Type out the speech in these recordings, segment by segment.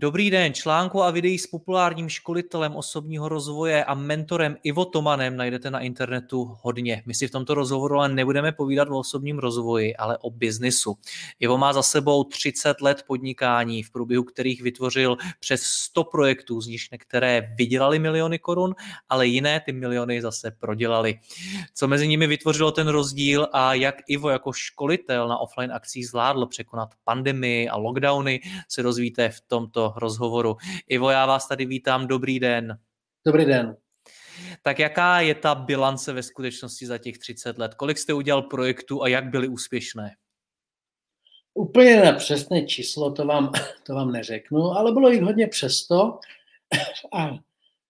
Dobrý den, článku a videí s populárním školitelem osobního rozvoje a mentorem Ivo Tomanem najdete na internetu hodně. My si v tomto rozhovoru ale nebudeme povídat o osobním rozvoji, ale o biznisu. Ivo má za sebou 30 let podnikání, v průběhu kterých vytvořil přes 100 projektů, z nich některé vydělali miliony korun, ale jiné ty miliony zase prodělali. Co mezi nimi vytvořilo ten rozdíl a jak Ivo jako školitel na offline akcích zvládl překonat pandemii a lockdowny, se dozvíte v tomto rozhovoru. Ivo, já vás tady vítám, dobrý den. Dobrý den. Tak jaká je ta bilance ve skutečnosti za těch 30 let? Kolik jste udělal projektů a jak byly úspěšné? Úplně na přesné číslo to vám, to vám neřeknu, ale bylo jich hodně přesto. A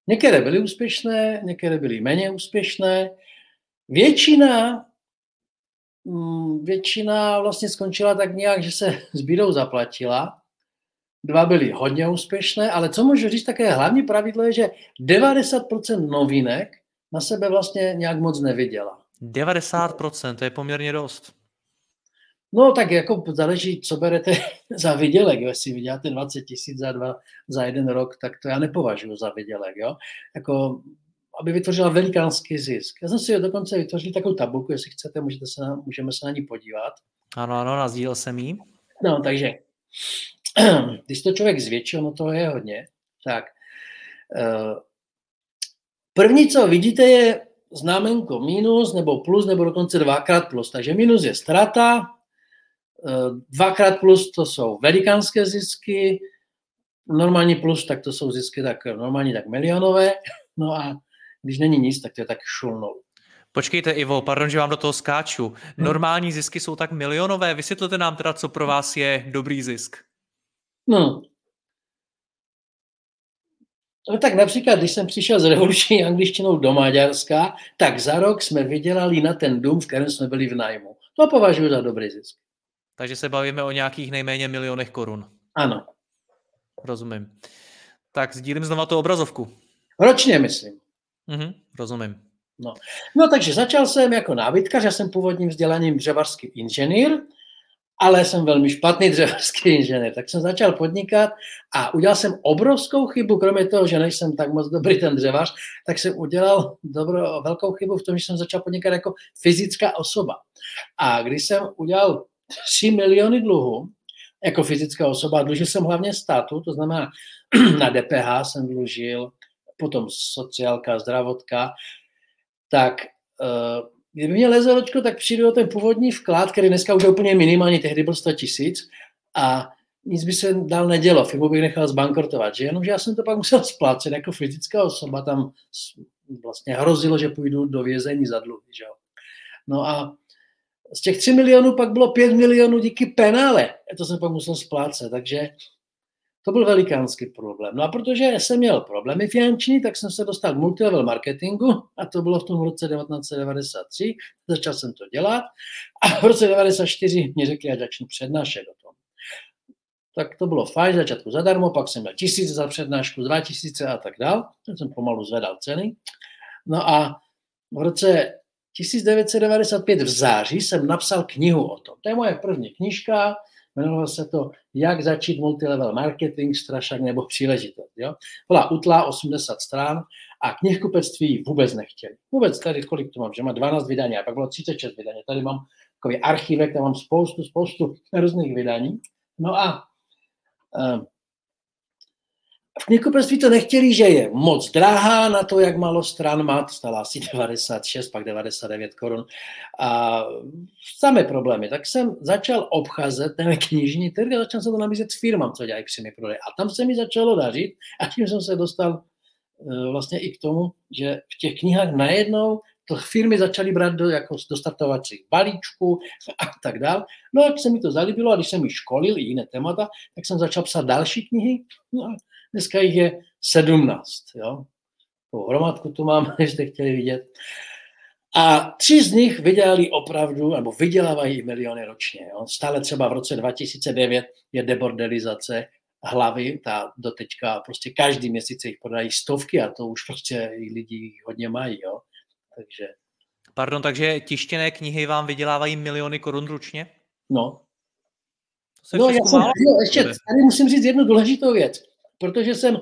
některé byly úspěšné, některé byly méně úspěšné. Většina, mm, většina vlastně skončila tak nějak, že se s bídou zaplatila dva byly hodně úspěšné, ale co můžu říct, také hlavní pravidlo je, že 90% novinek na sebe vlastně nějak moc neviděla. 90%, to je poměrně dost. No tak jako záleží, co berete za vydělek. Jestli vyděláte 20 tisíc za, dva, za jeden rok, tak to já nepovažuji za vydělek. Jo? Jako, aby vytvořila velikánský zisk. Já jsem si dokonce vytvořil takovou tabulku, jestli chcete, můžete se na, můžeme se na ní podívat. Ano, ano, nazdíl jsem jí. No, takže když to člověk zvětší, ono to je hodně, tak eh, první, co vidíte, je známenko minus nebo plus, nebo dokonce dvakrát plus. Takže minus je strata, eh, dvakrát plus to jsou velikánské zisky, normální plus, tak to jsou zisky tak normální, tak milionové, no a když není nic, tak to je tak šulnou. Počkejte, Ivo, pardon, že vám do toho skáču. Hm. Normální zisky jsou tak milionové. Vysvětlete nám teda, co pro vás je dobrý zisk. No. No tak například, když jsem přišel s revoluční angličtinou do Maďarska, tak za rok jsme vydělali na ten dům, v kterém jsme byli v nájmu. To považuji za dobrý zisk. Takže se bavíme o nějakých nejméně milionech korun. Ano. Rozumím. Tak sdílím znova tu obrazovku. Ročně, myslím. Mhm, rozumím. No. no takže začal jsem jako nábytkař, já jsem původním vzděláním dřevařský inženýr, ale jsem velmi špatný dřevařský inženýr, tak jsem začal podnikat a udělal jsem obrovskou chybu, kromě toho, že nejsem tak moc dobrý ten dřevař, tak jsem udělal dobro, velkou chybu v tom, že jsem začal podnikat jako fyzická osoba. A když jsem udělal 3 miliony dluhu, jako fyzická osoba, dlužil jsem hlavně státu, to znamená na DPH jsem dlužil, potom sociálka, zdravotka, tak uh, Kdyby mě lezeločko, tak přijdu o ten původní vklad, který dneska už je úplně minimální, tehdy byl 100 tisíc a nic by se dál nedělo, firmu bych nechal zbankrotovat, že? Jenomže já jsem to pak musel splácet jako fyzická osoba, tam vlastně hrozilo, že půjdu do vězení za dluhy, že jo. No a z těch 3 milionů pak bylo 5 milionů díky penále, to jsem pak musel splácet, takže to byl velikánský problém. No a protože jsem měl problémy finanční, tak jsem se dostal k multilevel marketingu a to bylo v tom roce 1993. Začal jsem to dělat a v roce 1994 mě řekli, ať začnu přednášet o tom. Tak to bylo fajn, začátku zadarmo, pak jsem měl tisíc za přednášku, dva tisíce a tak dál. Tak jsem pomalu zvedal ceny. No a v roce 1995 v září jsem napsal knihu o tom. To je moje první knižka, Jmenovalo se to Jak začít multilevel marketing, strašák nebo příležitost. Jo? Byla utlá 80 stran a knihkupectví vůbec nechtěli. Vůbec tady, kolik to mám, že má 12 vydání, a pak bylo 36 vydání. Tady mám takový archivek, tam mám spoustu, spoustu různých vydání. No a v knihkupectví to nechtěli, že je moc drahá na to, jak málo stran má, to stala asi 96, pak 99 korun. A samé problémy. Tak jsem začal obcházet ten knižní trh a začal jsem to nabízet firmám, co dělají přímý prodej. A tam se mi začalo dařit a tím jsem se dostal vlastně i k tomu, že v těch knihách najednou to firmy začaly brát do, jako do startovacích balíčků a tak dál. No jak se mi to zalíbilo a když jsem mi školil i jiné témata, tak jsem začal psát další knihy. No a dneska jich je 17. Jo? Tu hromadku tu mám, jste chtěli vidět. A tři z nich vydělali opravdu, nebo vydělávají miliony ročně. Jo. Stále třeba v roce 2009 je debordelizace hlavy, ta dotečka, prostě každý měsíc jich podají stovky a to už prostě lidi hodně mají. Jo. Takže... Pardon, takže tištěné knihy vám vydělávají miliony korun ročně? No. To no, já jsem, no, ještě tady musím říct jednu důležitou věc, protože jsem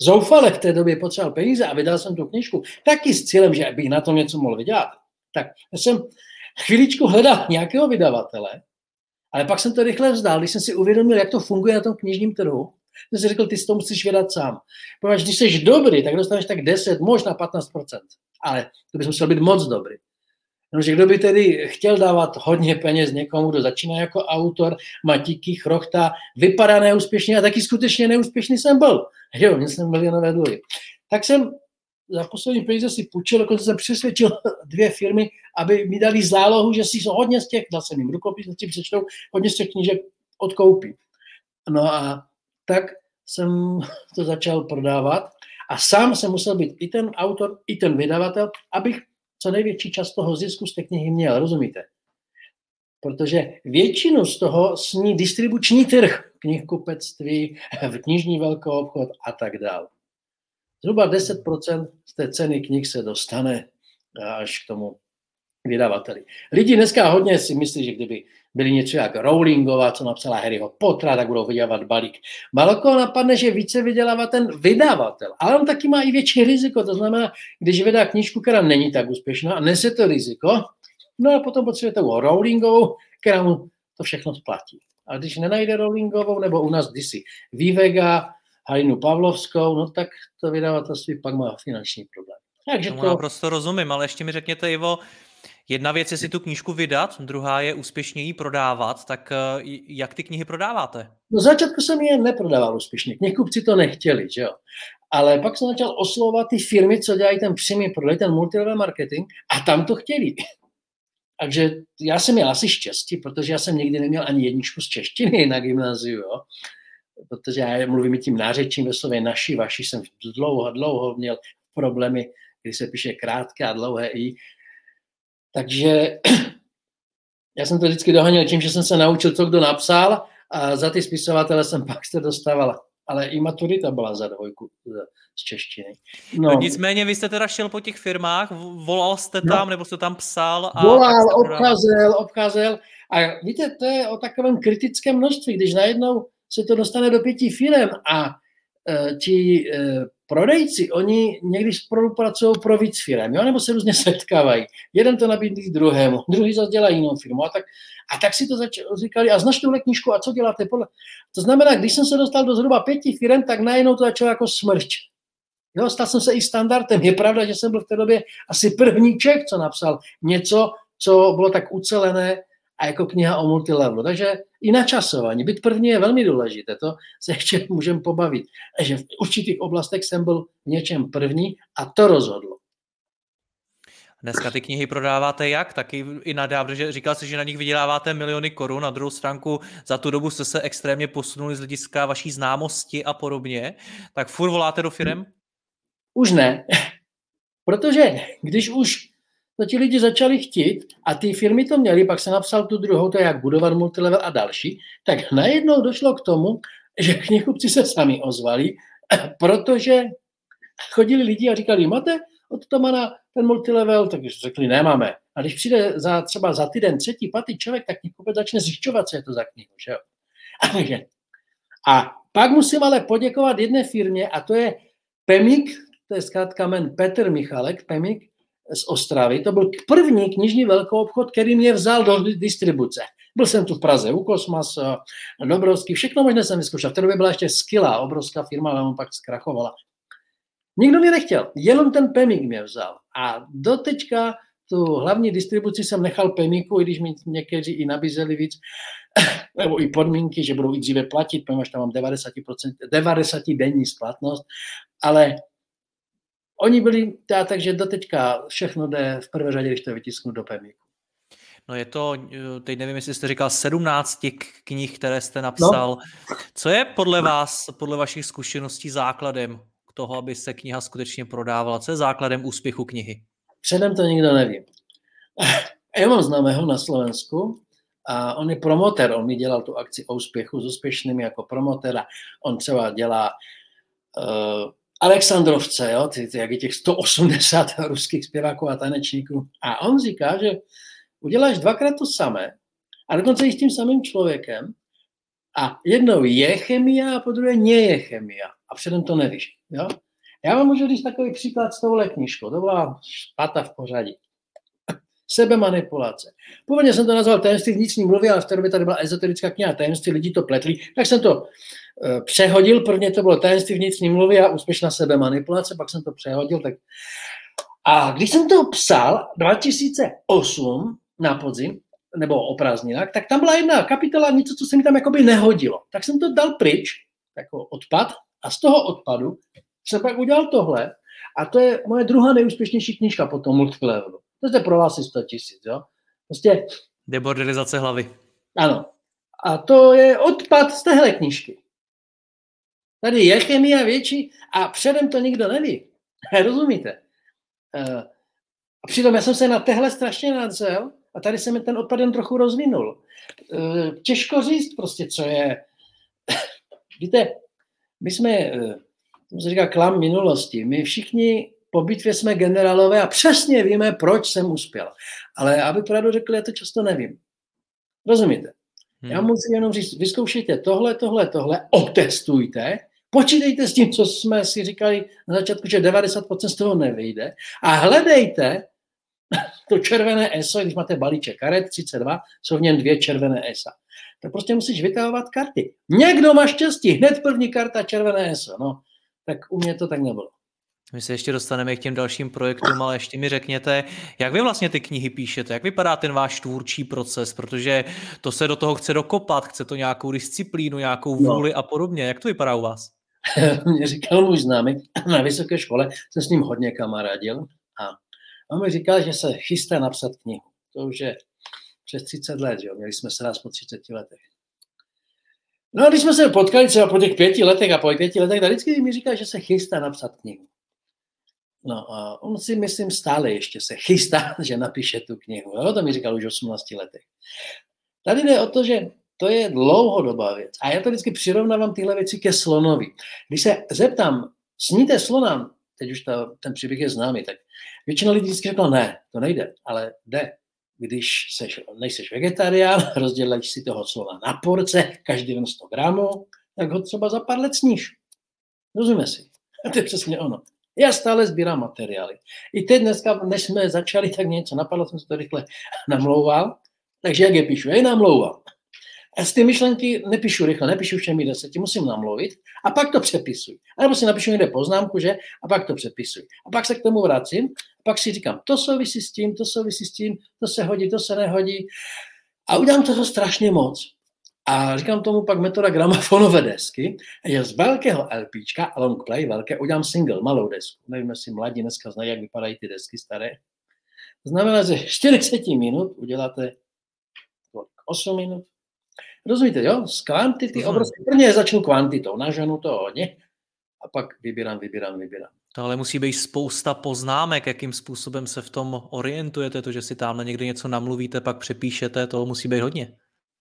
zoufale v té době potřeboval peníze a vydal jsem tu knižku, taky s cílem, že bych na tom něco mohl vydělat. Tak jsem chvíličku hledal nějakého vydavatele, ale pak jsem to rychle vzdal, když jsem si uvědomil, jak to funguje na tom knižním trhu, jsem si řekl, ty si to musíš vydat sám. Protože když jsi dobrý, tak dostaneš tak 10, možná 15%. Ale to bys musel být moc dobrý. Jenomže kdo by tedy chtěl dávat hodně peněz někomu, kdo začíná jako autor, má díky chrochta, vypadá neúspěšně a taky skutečně neúspěšný jsem byl. Jo, měl jsem milionové dluhy. Tak jsem za poslední peníze si půjčil, dokonce jsem přesvědčil dvě firmy, aby mi dali zálohu, že si hodně z těch, dal jsem jim rukopis, si přečtou, hodně z těch knížek odkoupí. No a tak jsem to začal prodávat a sám jsem musel být i ten autor, i ten vydavatel, abych co největší část toho zisku z té knihy měl, rozumíte? Protože většinu z toho sní distribuční trh, knihkupectví, knižní velkou obchod a tak dále. Zhruba 10% z té ceny knih se dostane až k tomu vydavateli. Lidi dneska hodně si myslí, že kdyby byli něco jak Rowlingová, co napsala Harryho Pottera, tak budou vydělávat balík. Malo koho napadne, že více vydělává ten vydavatel, ale on taky má i větší riziko, to znamená, když vydá knížku, která není tak úspěšná a nese to riziko, no a potom potřebuje tou Rowlingovou, která mu to všechno splatí. A když nenajde Rowlingovou, nebo u nás kdysi Vivega, Halinu Pavlovskou, no tak to vydavatelství pak má finanční problém. Takže to... naprosto rozumím, ale ještě mi řekněte, Ivo, Jedna věc je si tu knížku vydat, druhá je úspěšně ji prodávat. Tak eh, jak ty knihy prodáváte? No začátku jsem je neprodával úspěšně. Knihkupci to nechtěli, že jo. Ale pak jsem začal oslovovat ty firmy, co dělají ten přímý prodej, ten multilevel marketing a tam to chtěli. Takže já jsem měl asi štěstí, protože já jsem nikdy neměl ani jedničku z češtiny na gymnáziu, jo. Protože já mluvím tím nářečím ve slově naši, vaši jsem dlouho, dlouho měl problémy, kdy se píše krátké a dlouhé i, takže já jsem to vždycky dohanil tím, že jsem se naučil, co kdo napsal a za ty spisovatele jsem pak se dostával. Ale i maturita byla za dvojku z češtiny. No. no. Nicméně vy jste teda šel po těch firmách, volal jste no. tam, no. nebo jste tam psal? A volal, obcházel, obcházel. A víte, to je o takovém kritickém množství, když najednou se to dostane do pěti firm a e, ti e, prodejci, oni někdy spolupracují pro víc firm, jo? nebo se různě setkávají. Jeden to nabídí druhému, druhý zase dělá jinou firmu. A tak, a tak si to začali, říkali, a znaš tuhle knížku, a co děláte podle... To znamená, když jsem se dostal do zhruba pěti firm, tak najednou to začalo jako smrč. Jo, stal jsem se i standardem. Je pravda, že jsem byl v té době asi první Čech, co napsal něco, co bylo tak ucelené, a jako kniha o multilevelu. Takže i načasování. Být první je velmi důležité, to se ještě můžeme pobavit. Že v určitých oblastech jsem byl v něčem první a to rozhodlo. Dneska ty knihy prodáváte jak? Taky i nadáv, že říkal jsi, že na nich vyděláváte miliony korun, na druhou stránku za tu dobu jste se extrémně posunuli z hlediska vaší známosti a podobně. Tak furt voláte do firem? Už ne, protože když už to ti lidi začali chtít a ty firmy to měly, pak se napsal tu druhou, to je jak budovat multilevel a další, tak najednou došlo k tomu, že knihkupci se sami ozvali, protože chodili lidi a říkali, máte od Tomana ten multilevel, tak řekli, nemáme. A když přijde za, třeba za týden třetí, patý člověk, tak knihkupec začne zjišťovat, co je to za knihu. Že jo? A pak musím ale poděkovat jedné firmě, a to je Pemik, to je zkrátka men Petr Michalek, Pemik, z Ostravy. To byl první knižní velkou obchod, který mě vzal do distribuce. Byl jsem tu v Praze u Kosmas, Dobrovský, všechno možné jsem vyzkoušel. V té době byla ještě skvělá, obrovská firma, ale pak zkrachovala. Nikdo mě nechtěl, jenom ten Pemik mě vzal. A doteďka tu hlavní distribuci jsem nechal Pemiku, i když mi někteří i nabízeli víc, nebo i podmínky, že budou i dříve platit, poněvadž tam mám 90%, 90 denní splatnost, ale oni byli, tá, takže doteďka všechno jde v prvé řadě, když to vytisknu do pemíku. No je to, teď nevím, jestli jste říkal 17 knih, které jste napsal. No. Co je podle vás, podle vašich zkušeností základem k toho, aby se kniha skutečně prodávala? Co je základem úspěchu knihy? Předem to nikdo neví. Já mám známého na Slovensku a on je promoter, on mi dělal tu akci o úspěchu s úspěšnými jako promotera. On třeba dělá uh, Alexandrovce, jo, ty, ty, jak je těch 180 ruských zpěváků a tanečníků. A on říká, že uděláš dvakrát to samé, a dokonce i s tím samým člověkem, a jednou je chemia a po druhé nie je chemia. A předem to nevíš. Jo? Já vám můžu říct takový příklad s touhle knížkou. To byla špata v pořadí. Sebemanipulace. Původně jsem to nazval tajemství vnitřní mluvy, ale v té době tady byla ezoterická kniha tajemství, lidi to pletli, tak jsem to e, přehodil. Prvně to bylo tajemství vnitřní mluvy a úspěšná sebemanipulace, pak jsem to přehodil. Tak... A když jsem to psal 2008 na podzim, nebo o prázdninách, tak tam byla jedna kapitola, něco, co se mi tam jakoby nehodilo. Tak jsem to dal pryč, jako odpad, a z toho odpadu jsem pak udělal tohle, a to je moje druhá nejúspěšnější knížka po tom multilevelu. To je pro vás 100 tisíc, jo. Prostě... Debordelizace hlavy. Ano. A to je odpad z téhle knížky. Tady je chemie větší a předem to nikdo neví. Rozumíte? Eh, a přitom já jsem se na téhle strašně nadzel a tady se mi ten odpad jen trochu rozvinul. Eh, těžko říct prostě, co je... Víte, my jsme, eh, to se říká klam minulosti, my všichni po bitvě jsme generálové a přesně víme, proč jsem uspěl. Ale aby pravdu řekl, já to často nevím. Rozumíte? Hmm. Já musím jenom říct, vyzkoušejte tohle, tohle, tohle, otestujte, počítejte s tím, co jsme si říkali na začátku, že 90% z toho nevyjde a hledejte to červené ESO, když máte balíček karet 32, jsou v něm dvě červené ESA. Tak prostě musíš vytahovat karty. Někdo má štěstí, hned první karta červené ESO. No, tak u mě to tak nebylo. My se ještě dostaneme k těm dalším projektům, ale ještě mi řekněte, jak vy vlastně ty knihy píšete, jak vypadá ten váš tvůrčí proces, protože to se do toho chce dokopat, chce to nějakou disciplínu, nějakou no. vůli no. a podobně. Jak to vypadá u vás? Mě říkal můj známý, na vysoké škole jsem s ním hodně kamarádil a on mi říkal, že se chystá napsat knihu. To už je přes 30 let, jo? měli jsme se raz po 30 letech. No a když jsme se potkali třeba po těch pěti letech a po pěti letech, tak vždycky mi říká, že se chystá napsat knihu. No a on si myslím stále ještě se chystá, že napíše tu knihu. Jo? To mi říkal už 18 letech. Tady jde o to, že to je dlouhodobá věc. A já to vždycky přirovnávám tyhle věci ke slonovi. Když se zeptám, sníte slona, teď už ta, ten příběh je známý, tak většina lidí vždycky řekla, ne, to nejde, ale jde. Když seš, nejseš vegetarián, rozdělíš si toho slona na porce, každý den 100 gramů, tak ho třeba za pár let sníš. Rozumíme si? A to je přesně ono. Já stále sbírám materiály. I teď dneska, než jsme začali, tak něco napadlo, jsem se to rychle namlouval. Takže jak je píšu? Já je namlouvám. A z ty myšlenky nepíšu rychle, nepíšu všemi deseti, musím namluvit a pak to přepisuji. A nebo si napíšu někde poznámku, že? A pak to přepisuji. A pak se k tomu vracím, a pak si říkám, to souvisí s tím, to souvisí s tím, to se hodí, to se nehodí. A udělám toho strašně moc. A říkám tomu pak metoda gramofonové desky, je z velkého LPčka, long play, velké, udělám single, malou desku. Nevím, jestli mladí dneska znají, jak vypadají ty desky staré. To znamená, že 40 minut uděláte 8 minut. Rozumíte, jo? Z kvantity obrovské. Prvně začnu kvantitou, naženu to hodně a pak vybírám, vybírám, vybírám. To ale musí být spousta poznámek, jakým způsobem se v tom orientujete, to, že si tam někdy něco namluvíte, pak přepíšete, to musí být hodně.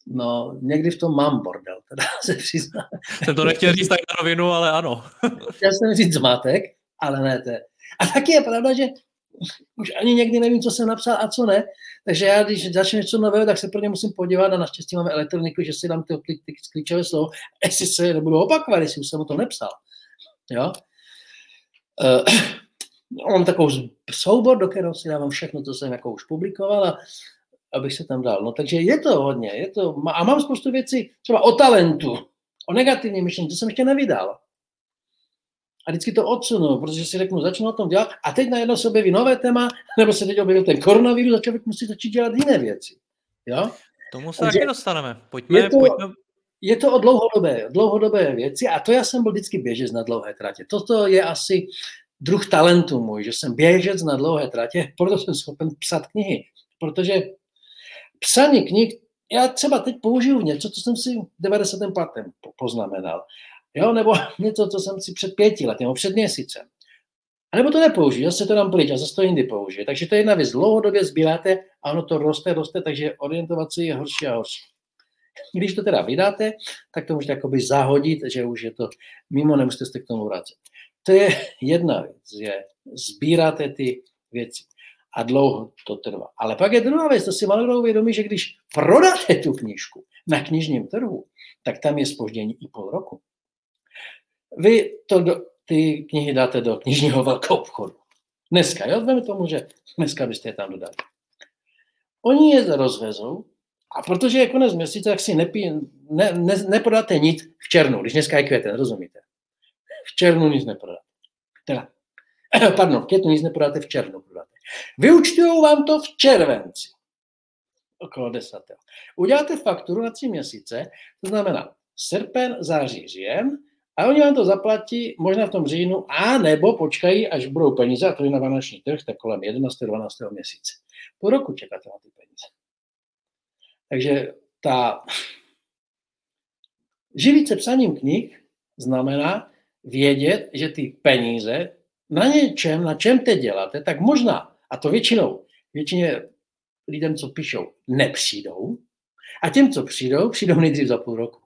No, někdy v tom mám bordel, teda se přiznám. Jsem to nechtěl říct tak na rovinu, ale ano. Chtěl jsem říct zmatek, ale ne to. A taky je pravda, že už ani někdy nevím, co jsem napsal a co ne. Takže já, když začnu něco nového, tak se pro ně musím podívat a naštěstí máme elektroniku, že si dám ty, ty, ty klíčové slovo, jestli se nebudu opakovat, jestli už jsem o to nepsal. Jo? Uh, mám takovou soubor, do kterého si dávám všechno, co jsem jako už publikoval a abych se tam dal. No takže je to hodně. Je to, a mám spoustu věcí třeba o talentu, o negativní myšlení, to jsem ještě nevydal. A vždycky to odsunu, protože si řeknu, začnu o tom dělat a teď najednou se objeví nové téma, nebo se teď objevil ten koronavirus a člověk musí začít dělat jiné věci. Jo? Tomu se Takže taky dostaneme. Pojďme, je to, pojďme. Je to o dlouhodobé, dlouhodobé věci a to já jsem byl vždycky běžec na dlouhé tratě. Toto je asi druh talentu můj, že jsem běžec na dlouhé tratě, proto jsem schopen psat knihy. Protože psaní knih, já třeba teď použiju něco, co jsem si v 95. poznamenal. Jo, nebo něco, co jsem si před pěti lety, nebo před měsícem. A nebo to nepoužiju, zase to dám pryč a zase to jindy použije. Takže to je jedna věc. Dlouhodobě sbíráte a ono to roste, roste, takže orientovat se je horší a horší. Když to teda vydáte, tak to můžete jakoby zahodit, že už je to mimo, nemusíte se k tomu vracet. To je jedna věc, že sbíráte ty věci a dlouho to trvá. Ale pak je druhá věc, to si malo uvědomí, že když prodáte tu knížku na knižním trhu, tak tam je spoždění i půl roku. Vy to do, ty knihy dáte do knižního velkou obchodu. Dneska, jo, veme tomu, že dneska byste je tam dodali. Oni je rozvezou a protože je konec měsíce, tak si nepí, ne, ne, neprodáte nic v černu, když dneska je květen, rozumíte? V černu nic neprodáte. Teda, pardon, v květnu nic neprodáte, v černu prodáte. Vyučtují vám to v červenci. Okolo desátého. Uděláte fakturu na tři měsíce, to znamená srpen, září, říjen, a oni vám to zaplatí možná v tom říjnu, a nebo počkají, až budou peníze, a to je na vánoční trh, tak kolem 11. 12. měsíce. Po roku čekáte na ty peníze. Takže ta živit se psaním knih znamená vědět, že ty peníze na něčem, na čem teď děláte, tak možná, a to většinou, většině lidem, co píšou, nepřijdou, a těm, co přijdou, přijdou nejdřív za půl roku.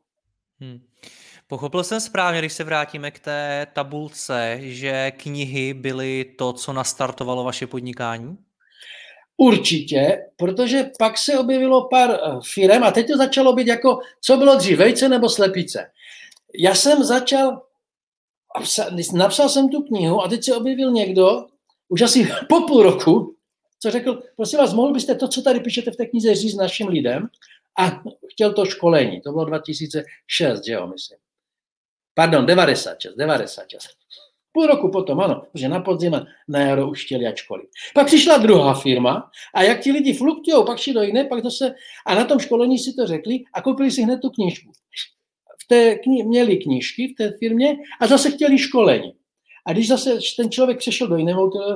Hmm. Pochopil jsem správně, když se vrátíme k té tabulce, že knihy byly to, co nastartovalo vaše podnikání? Určitě, protože pak se objevilo pár eh, firm a teď to začalo být jako, co bylo dřív, vejce nebo slepice. Já jsem začal, napsal jsem tu knihu a teď se objevil někdo, už asi po půl roku, co řekl, prosím vás, mohl byste to, co tady píšete v té knize, říct našim lidem? A chtěl to školení, to bylo 2006, že jo, myslím. Pardon, 96, 96. Půl roku potom, ano, protože na podzim na jaro už chtěli ať školit. Pak přišla druhá firma a jak ti lidi fluktují, pak šli do jiné, pak zase, a na tom školení si to řekli a koupili si hned tu knižku. V té kni- měli knížky v té firmě a zase chtěli školení. A když zase ten člověk přešel do jiné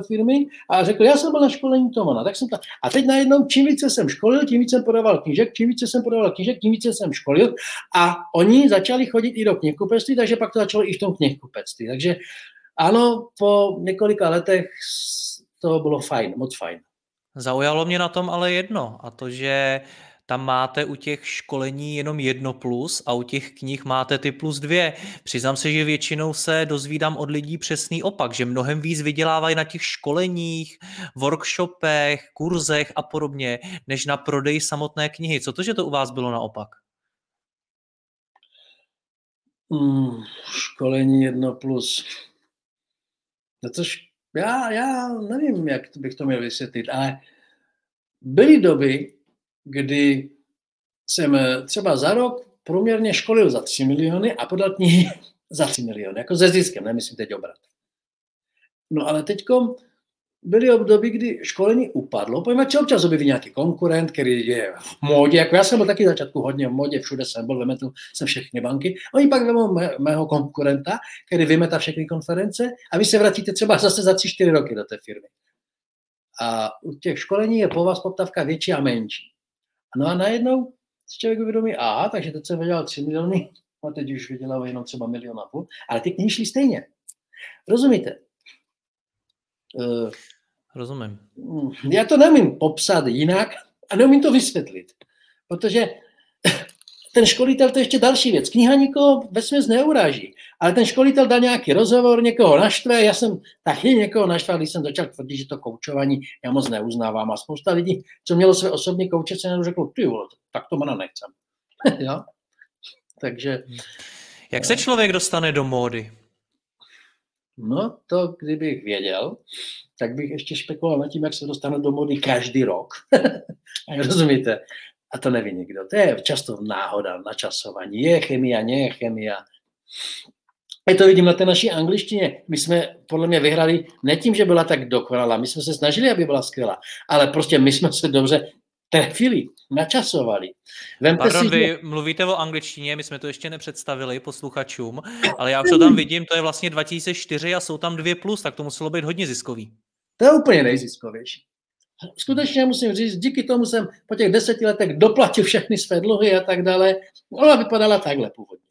firmy a řekl, já jsem byl na školení Tomana, tak jsem tam. A teď najednou, čím více jsem školil, tím více jsem podával knížek, čím více jsem podával knížek, tím více jsem školil. A oni začali chodit i do knihkupectví, takže pak to začalo i v tom knihkupectví. Takže ano, po několika letech to bylo fajn, moc fajn. Zaujalo mě na tom ale jedno, a to, že tam máte u těch školení jenom jedno plus a u těch knih máte ty plus dvě. Přiznám se, že většinou se dozvídám od lidí přesný opak, že mnohem víc vydělávají na těch školeních, workshopech, kurzech a podobně, než na prodej samotné knihy. Co to, že to u vás bylo naopak? Hmm, školení jedno plus. No což já, já nevím, jak bych to měl vysvětlit, ale byly doby, kdy jsem eh, třeba za rok průměrně školil za 3 miliony a podal knihy za 3 miliony, jako ze ziskem, nemyslím teď obrat. No ale teďkom byly období, kdy školení upadlo, poněvadž občas objeví nějaký konkurent, který je v módě, jako já jsem byl taky začátku hodně v módě, všude jsem byl, vymetl jsem všechny banky, oni pak vemou mé, mého konkurenta, který vymetá všechny konference a vy se vracíte třeba zase za 3-4 roky do té firmy. A u těch školení je po vás poptavka větší a menší. No a najednou si člověk uvědomí, a takže teď jsem vydělal 3 miliony, a teď už vydělal jenom třeba milion a půl, ale ty knihy šly stejně. Rozumíte? Uh, Rozumím. Já to nemím popsat jinak a neumím to vysvětlit, protože ten školitel to je ještě další věc. Kniha nikoho vesměs neuráží, ale ten školitel dá nějaký rozhovor, někoho naštve. Já jsem taky někoho naštval, když jsem začal tvrdit, že to koučování já moc neuznávám. A spousta lidí, co mělo své osobní kouče, se řekl, ty vole, tak to mana nechcem. jo? Takže... Jak se člověk dostane do módy? No, to kdybych věděl, tak bych ještě špekuloval nad tím, jak se dostanu do mody každý rok. Rozumíte? A to neví nikdo. To je často náhoda, načasování. Je chemia, nie je chemia. Já to vidím na té naší angličtině. My jsme podle mě vyhrali ne tím, že byla tak dokonalá. My jsme se snažili, aby byla skvělá. Ale prostě my jsme se dobře trefili, načasovali. Vemte Pardon, si, vy mluvíte o angličtině, my jsme to ještě nepředstavili posluchačům, ale já už to tam vidím, to je vlastně 2004 a jsou tam dvě plus, tak to muselo být hodně ziskový. To je úplně nejziskovější. Skutečně musím říct, díky tomu jsem po těch deseti letech doplatil všechny své dluhy a tak dále. Ona vypadala takhle původně.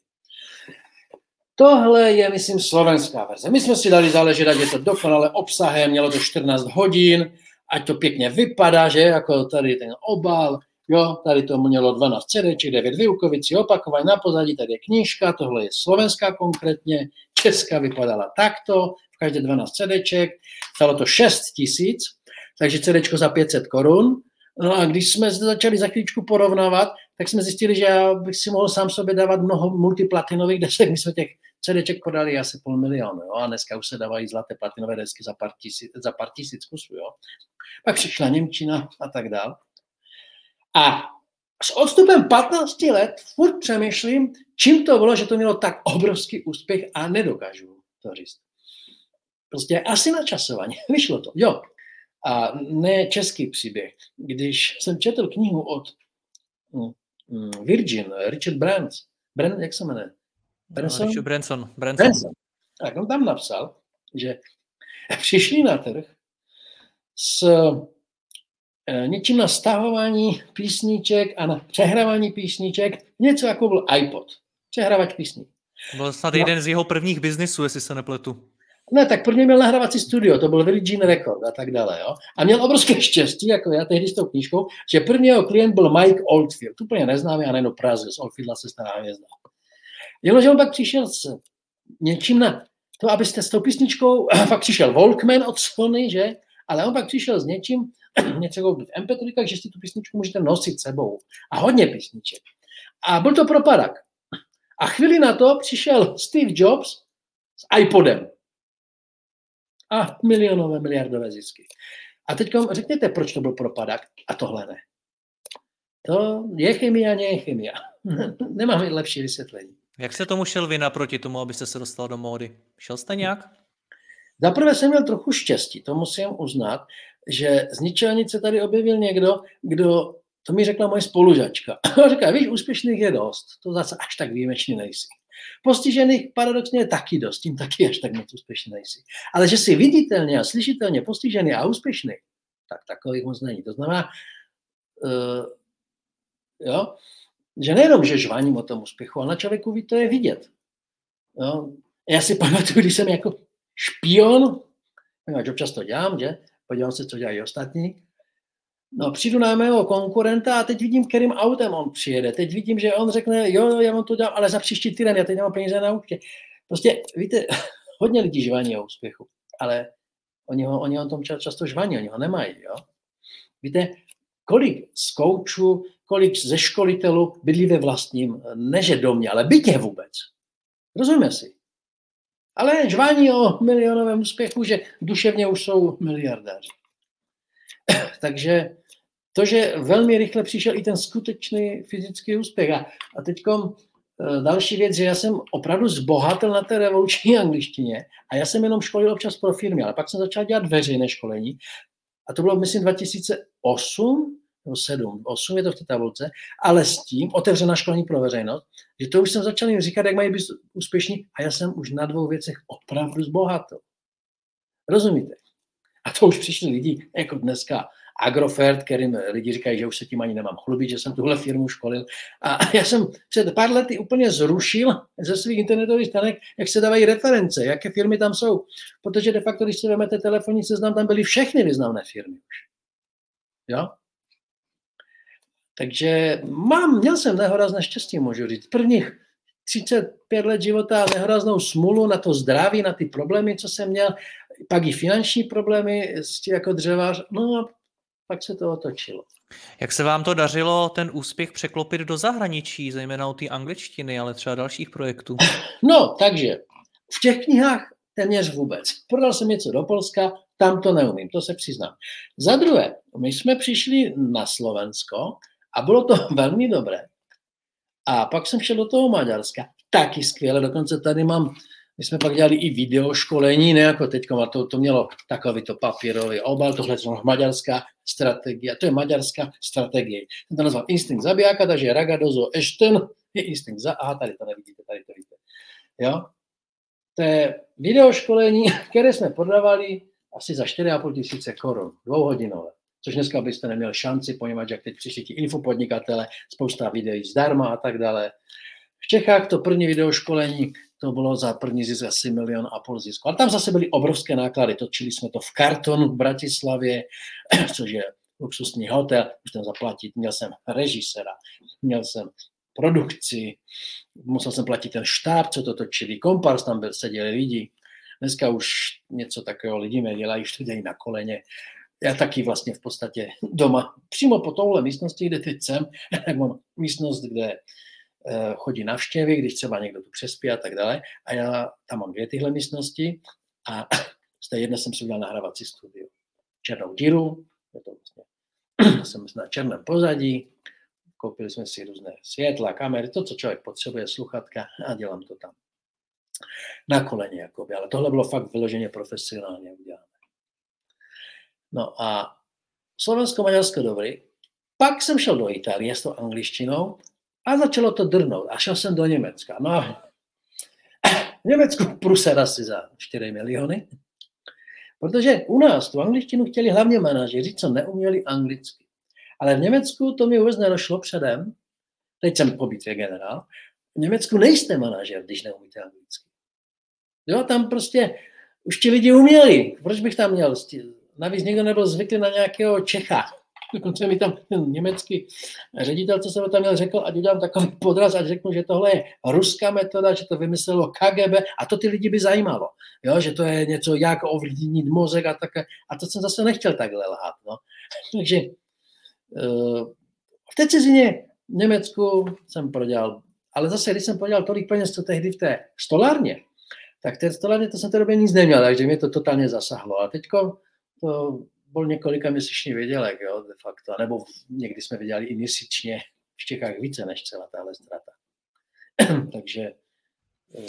Tohle je, myslím, slovenská verze. My jsme si dali záležet, ať je to dokonale obsahem, mělo to 14 hodin, ať to pěkně vypadá, že jako tady ten obal, jo, tady to mělo 12 CD, 9 výukovicí, opakování na pozadí, tady je knížka, tohle je slovenská konkrétně, česká vypadala takto, v každé 12 CDček, stalo to 6 tisíc, takže CDčko za 500 korun, No a když jsme začali za chvíličku porovnávat, tak jsme zjistili, že já bych si mohl sám sobě dávat mnoho multiplatinových desek. My jsme těch CDček podali asi půl milionu, jo, a dneska už se dávají zlaté platinové desky za pár tisíc, za pár tisíc kusů, jo. Pak přišla Němčina a tak dál. A s odstupem 15 let furt přemýšlím, čím to bylo, že to mělo tak obrovský úspěch a nedokážu to říct. Prostě asi na časování. Vyšlo to, jo. A ne český příběh. Když jsem četl knihu od hm, hm, Virgin, Richard Brandt, Brand, jak se jmenuje? Branson? No, Branson. Branson. Branson. Tak on tam napsal, že přišli na trh s e, něčím na stahování písniček a na přehrávání písniček, něco jako byl iPod, přehrávač písní. Byl snad no. jeden z jeho prvních biznisů, jestli se nepletu. Ne, tak první měl nahrávací studio, to byl Virgin Record a tak dále. Jo? A měl obrovské štěstí, jako já tehdy s tou knížkou, že první jeho klient byl Mike Oldfield, úplně neznámý a nejen Praze, z Oldfielda se stará hvězda. Jenomže on pak přišel s něčím na to, abyste s tou písničkou, pak přišel Walkman od Sony, že? Ale on pak přišel s něčím, něco jako v MP3, takže si tu písničku můžete nosit sebou. A hodně písniček. A byl to propadak. A chvíli na to přišel Steve Jobs s iPodem. A milionové, miliardové zisky. A teď řekněte, proč to byl propadak a tohle ne. To je chemia, nie je chemia. Nemáme lepší vysvětlení. Jak se tomu šel vy naproti tomu, abyste se dostal do módy? Šel jste nějak? Zaprvé jsem měl trochu štěstí, to musím uznat, že z ničeho nic se tady objevil někdo, kdo, to mi řekla moje spolužačka. Říká, víš, úspěšných je dost, to zase až tak výjimečný nejsi. Postižených paradoxně je taky dost, tím taky až tak moc úspěšný nejsi. Ale že jsi viditelně a slyšitelně postižený a úspěšný, tak takových moc není. To znamená, uh, jo, že nejenom, že žváním o tom úspěchu, ale na člověku to je vidět. Jo. Já si pamatuju, když jsem jako špion, ať občas to dělám, že? Podívám se, co dělají ostatní. No, přijdu na mého konkurenta a teď vidím, kterým autem on přijede. Teď vidím, že on řekne, jo, já vám to dělám, ale za příští týden, já teď nemám peníze na účtě. Prostě, víte, hodně lidí žvaní o úspěchu, ale oni ho, oni ho tom často žvaní, oni ho nemají, jo. Víte, kolik z koučů, kolik ze školitelů bydlí ve vlastním, neže domě, ale bytě vůbec. Rozumíme si. Ale žvání o milionovém úspěchu, že duševně už jsou miliardáři. Takže to, že velmi rychle přišel i ten skutečný fyzický úspěch. A, teď eh, další věc, že já jsem opravdu zbohatel na té revoluční angličtině a já jsem jenom školil občas pro firmy, ale pak jsem začal dělat veřejné školení a to bylo, myslím, 2008 nebo 7, 8 je to v té tabulce, ale s tím otevřená školní pro veřejnost, že to už jsem začal jim říkat, jak mají být úspěšní a já jsem už na dvou věcech opravdu zbohatil. Rozumíte? A to už přišli lidi, jako dneska Agrofert, kterým lidi říkají, že už se tím ani nemám chlubit, že jsem tuhle firmu školil. A já jsem před pár lety úplně zrušil ze svých internetových stránek, jak se dávají reference, jaké firmy tam jsou. Protože de facto, když si vezmete telefonní seznam, tam byly všechny významné firmy už. Jo? Takže mám, měl jsem nehorazné štěstí, můžu říct. Prvních 35 let života nehoraznou smulu na to zdraví, na ty problémy, co jsem měl, pak i finanční problémy jako dřevař, no a pak se to otočilo. Jak se vám to dařilo ten úspěch překlopit do zahraničí, zejména o té angličtiny, ale třeba dalších projektů? No, takže v těch knihách téměř vůbec. Prodal jsem něco do Polska, tam to neumím, to se přiznám. Za druhé, my jsme přišli na Slovensko a bylo to velmi dobré. A pak jsem šel do toho Maďarska, taky skvěle, dokonce tady mám my jsme pak dělali i videoškolení, ne jako teď, a to, to mělo takový to papírový obal, tohle je maďarská strategie, to je maďarská strategie. Jsem to nazval instinkt zabijáka, takže ragadozo ešten je instinkt za, aha, tady to nevidíte, tady to vidíte. Jo? To je videoškolení, které jsme prodávali asi za 4,5 tisíce korun, dvouhodinové což dneska byste neměl šanci, poněvadž jak teď přišli ti infopodnikatele, spousta videí zdarma a tak dále. V Čechách to první videoškolení, to bylo za první zisk asi milion a půl zisku. A tam zase byly obrovské náklady. Točili jsme to v kartonu v Bratislavě, což je luxusní hotel, už tam zaplatit. Měl jsem režisera, měl jsem produkci, musel jsem platit ten štáb, co to točili, kompars, tam byl, seděli lidi. Dneska už něco takového lidi to dělají na koleně já taky vlastně v podstatě doma, přímo po touhle místnosti, kde teď jsem, mám místnost, kde chodí navštěvy, když třeba někdo tu přespí a tak dále. A já tam mám dvě tyhle místnosti a z té jedné jsem si udělal nahrávací studio. Černou díru, je to vlastně, jsem na černém pozadí, koupili jsme si různé světla, kamery, to, co člověk potřebuje, sluchatka a dělám to tam. Na koleně, jakoby. ale tohle bylo fakt vyloženě profesionálně udělané. No a Slovensko-Maďarsko dobrý. Pak jsem šel do Itálie s tou angličtinou a začalo to drnout. A šel jsem do Německa. No a v Německu prusel asi za 4 miliony. Protože u nás tu angličtinu chtěli hlavně manažeři, co neuměli anglicky. Ale v Německu to mi vůbec nedošlo předem. Teď jsem po bitvě generál. V Německu nejste manažer, když neumíte anglicky. Jo, tam prostě už ti lidi uměli. Proč bych tam měl navíc někdo nebyl zvyklý na nějakého Čecha. Dokonce mi tam ten německý ředitel, co jsem tam měl, řekl, ať udělám takový podraz, ať řeknu, že tohle je ruská metoda, že to vymyslelo KGB a to ty lidi by zajímalo. Jo, že to je něco, jak ovlivnit mozek a také. A to jsem zase nechtěl takhle lhát. No. Takže uh, v té cizině v Německu jsem prodělal, ale zase, když jsem prodělal tolik peněz, co tehdy v té stolárně, tak té stolárně to jsem té době nic neměl, takže mě to totálně zasahlo. A teďko to byl několika měsíční vydělek, jo, de facto, nebo někdy jsme vydělali i měsíčně v Čechách více než celá tahle strata. Takže eh,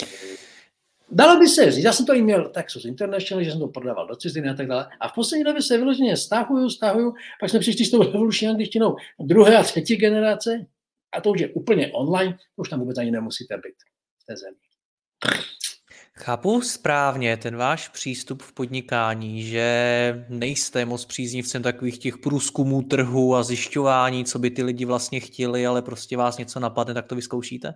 dalo by se říct, já jsem to i měl Texas International, že jsem to prodával do ciziny a tak dále. A v poslední době se vyloženě stahuju, stahuju, pak jsme přišli s tou revoluční angličtinou druhé a třetí generace a to už je úplně online, už tam vůbec ani nemusíte být v té zemi. Chápu správně ten váš přístup v podnikání, že nejste moc příznivcem takových těch průzkumů trhu a zjišťování, co by ty lidi vlastně chtěli, ale prostě vás něco napadne, tak to vyzkoušíte?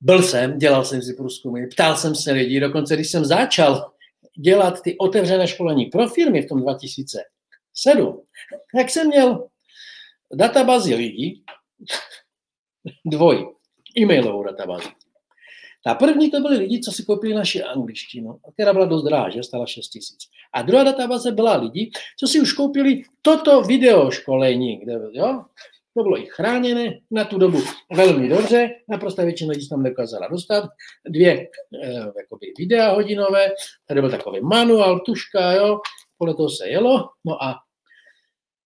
Byl jsem, dělal jsem si průzkumy, ptal jsem se lidí, dokonce když jsem začal dělat ty otevřené školení pro firmy v tom 2007, jak jsem měl databázi lidí, dvoj, e-mailovou databázi. Ta první to byly lidi, co si koupili naši angličtinu, která byla dost drahá, že stala 6 tisíc. A druhá databáze byla lidi, co si už koupili toto video školení, kde, jo, to bylo i chráněné na tu dobu velmi dobře, naprosto většina lidí tam dokázala dostat. Dvě eh, jakoby videa hodinové, tady byl takový manuál, tuška, jo, podle toho se jelo. No a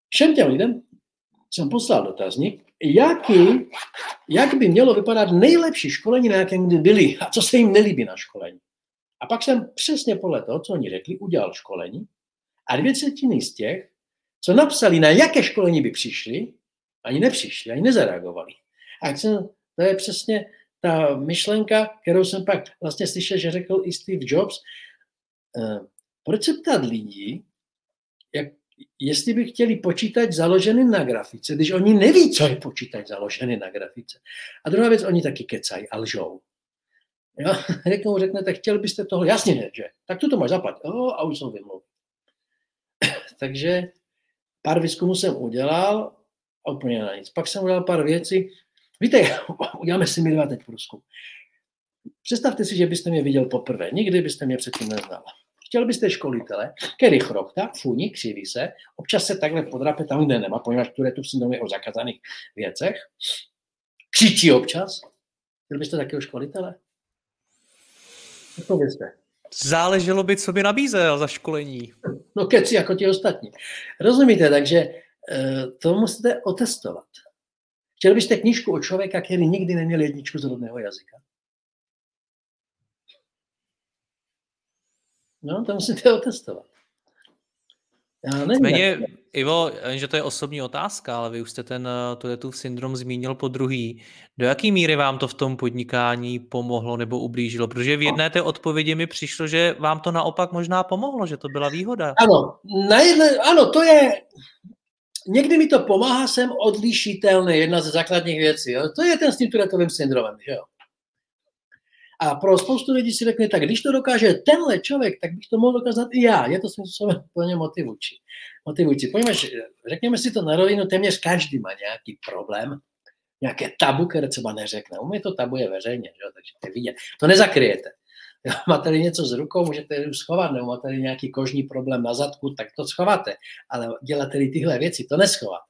všem těm lidem jsem poslal dotazník, jaký, jak by mělo vypadat nejlepší školení, na jakém kdy byli a co se jim nelíbí na školení. A pak jsem přesně podle toho, co oni řekli, udělal školení a dvě třetiny z těch, co napsali, na jaké školení by přišli, ani nepřišli, ani nezareagovali. A jsem, to je přesně ta myšlenka, kterou jsem pak vlastně slyšel, že řekl i Steve Jobs. Eh, proč se ptát lidí, jak jestli by chtěli počítač založený na grafice, když oni neví, co je počítač založený na grafice. A druhá věc, oni taky kecají a lžou. Jo? Řeknou, řeknete, chtěli byste toho, jasně ne, že? Tak tu to máš zaplatit. Oh, a už jsou vymluvy. Takže pár výzkumů jsem udělal a úplně na nic. Pak jsem udělal pár věcí. Víte, uděláme si my dva teď průzkum. Představte si, že byste mě viděl poprvé. Nikdy byste mě předtím neznal. Chtěl byste školitele, který chrochta, funí, křiví se, občas se takhle podrape tam, kde nemá, poněvadž tu syndrom je o zakázaných věcech, křičí občas. Chtěl byste takového školitele? Byste? Záleželo by, co by nabízel za školení. No keci jako ti ostatní. Rozumíte, takže eh, to musíte otestovat. Chtěl byste knížku od člověka, který nikdy neměl jedničku z rodného jazyka? No, to musíte otestovat. Já nevím, Ivo, že to je osobní otázka, ale vy už jste ten tu syndrom zmínil po druhý. Do jaké míry vám to v tom podnikání pomohlo nebo ublížilo? Protože v jedné té odpovědi mi přišlo, že vám to naopak možná pomohlo, že to byla výhoda. Ano, na jedné, ano, to je, někdy mi to pomáhá, jsem odlišitelný, jedna ze základních věcí. Jo? To je ten s tím turetovým syndromem. Že jo? A pro spoustu lidí si řekne, tak když to dokáže tenhle člověk, tak bych to mohl dokázat i já. Je to svým způsobem plně motivující. motivující. Poněvadž, řekněme si to na rovinu, téměř každý má nějaký problém, nějaké tabu, které třeba neřekne. U mě to tabu je veřejně, že? takže to vidět. To nezakryjete. Jo, máte něco s rukou, můžete ji schovat, nebo máte nějaký kožní problém na zadku, tak to schováte. Ale děláte tyhle věci, to neschováte.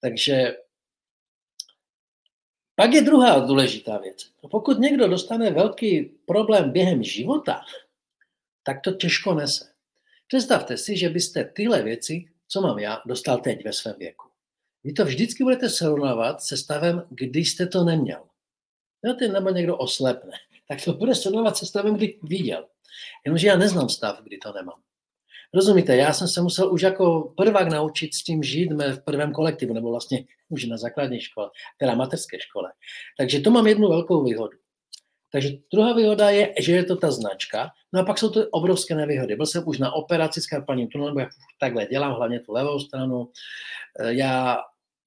Takže pak je druhá důležitá věc. Pokud někdo dostane velký problém během života, tak to těžko nese. Představte si, že byste tyhle věci, co mám já, dostal teď ve svém věku. Vy to vždycky budete srovnávat se stavem, kdy jste to neměl. Jo, ty nebo někdo oslepne. Tak to bude srovnávat se stavem, kdy viděl. Jenomže já neznám stav, kdy to nemám. Rozumíte, já jsem se musel už jako prvák naučit s tím žít v prvém kolektivu, nebo vlastně už na základní škole, teda materské škole. Takže to mám jednu velkou výhodu. Takže druhá výhoda je, že je to ta značka. No a pak jsou to obrovské nevýhody. Byl jsem už na operaci s karpaním tunelem, nebo jak takhle dělám, hlavně tu levou stranu. Eh, já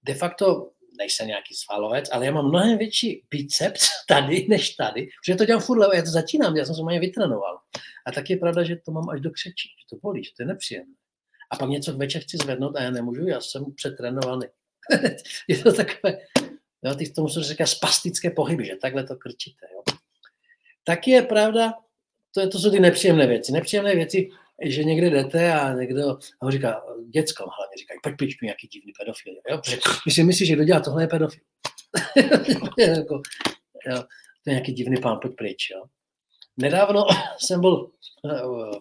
de facto nejsem nějaký svalovec, ale já mám mnohem větší biceps tady než tady, protože to dělám furt levo, já to začínám, já jsem se mě vytrenoval. A tak je pravda, že to mám až do křečí, že to bolí, že to je nepříjemné. A pak něco večer chci zvednout a já nemůžu, já jsem přetrénovaný. je to takové, jo, ty tomu se říká spastické pohyby, že takhle to krčíte. Jo. Tak je pravda, to, je, to jsou ty nepříjemné věci. Nepříjemné věci, že někde jdete a někdo a ho říká, dětskom hlavně říkají, pojď pryč mi nějaký divný pedofil. Jo? Protože my si myslíš, že kdo dělá tohle je pedofil. jako, jo, to je nějaký divný pán, pojď pryč. Jo? Nedávno jsem byl eh,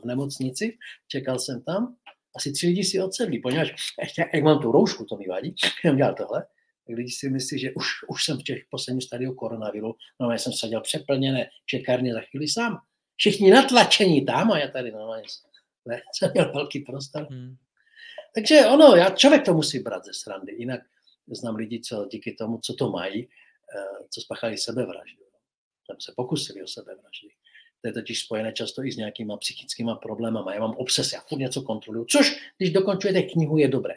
v nemocnici, čekal jsem tam, asi tři lidi si odsedli, poněvadž ještě, jak mám tu roušku, to mi vadí, jenom dělal tohle, tak lidi si myslí, že už, už jsem v těch posledních stadiu koronaviru, no já jsem seděl přeplněné čekárně za chvíli sám. Všichni natlačení tam a já tady normálně ne, jsem měl velký prostor. Hmm. Takže ono, já, člověk to musí brát ze srandy, jinak znám lidi, co díky tomu, co to mají, eh, co spáchali sebevraždu. Tam se pokusili o sebevraždy. To je totiž spojené často i s nějakýma psychickými problémy. Já mám obses, já furt něco kontroluju, což, když dokončujete knihu, je dobré.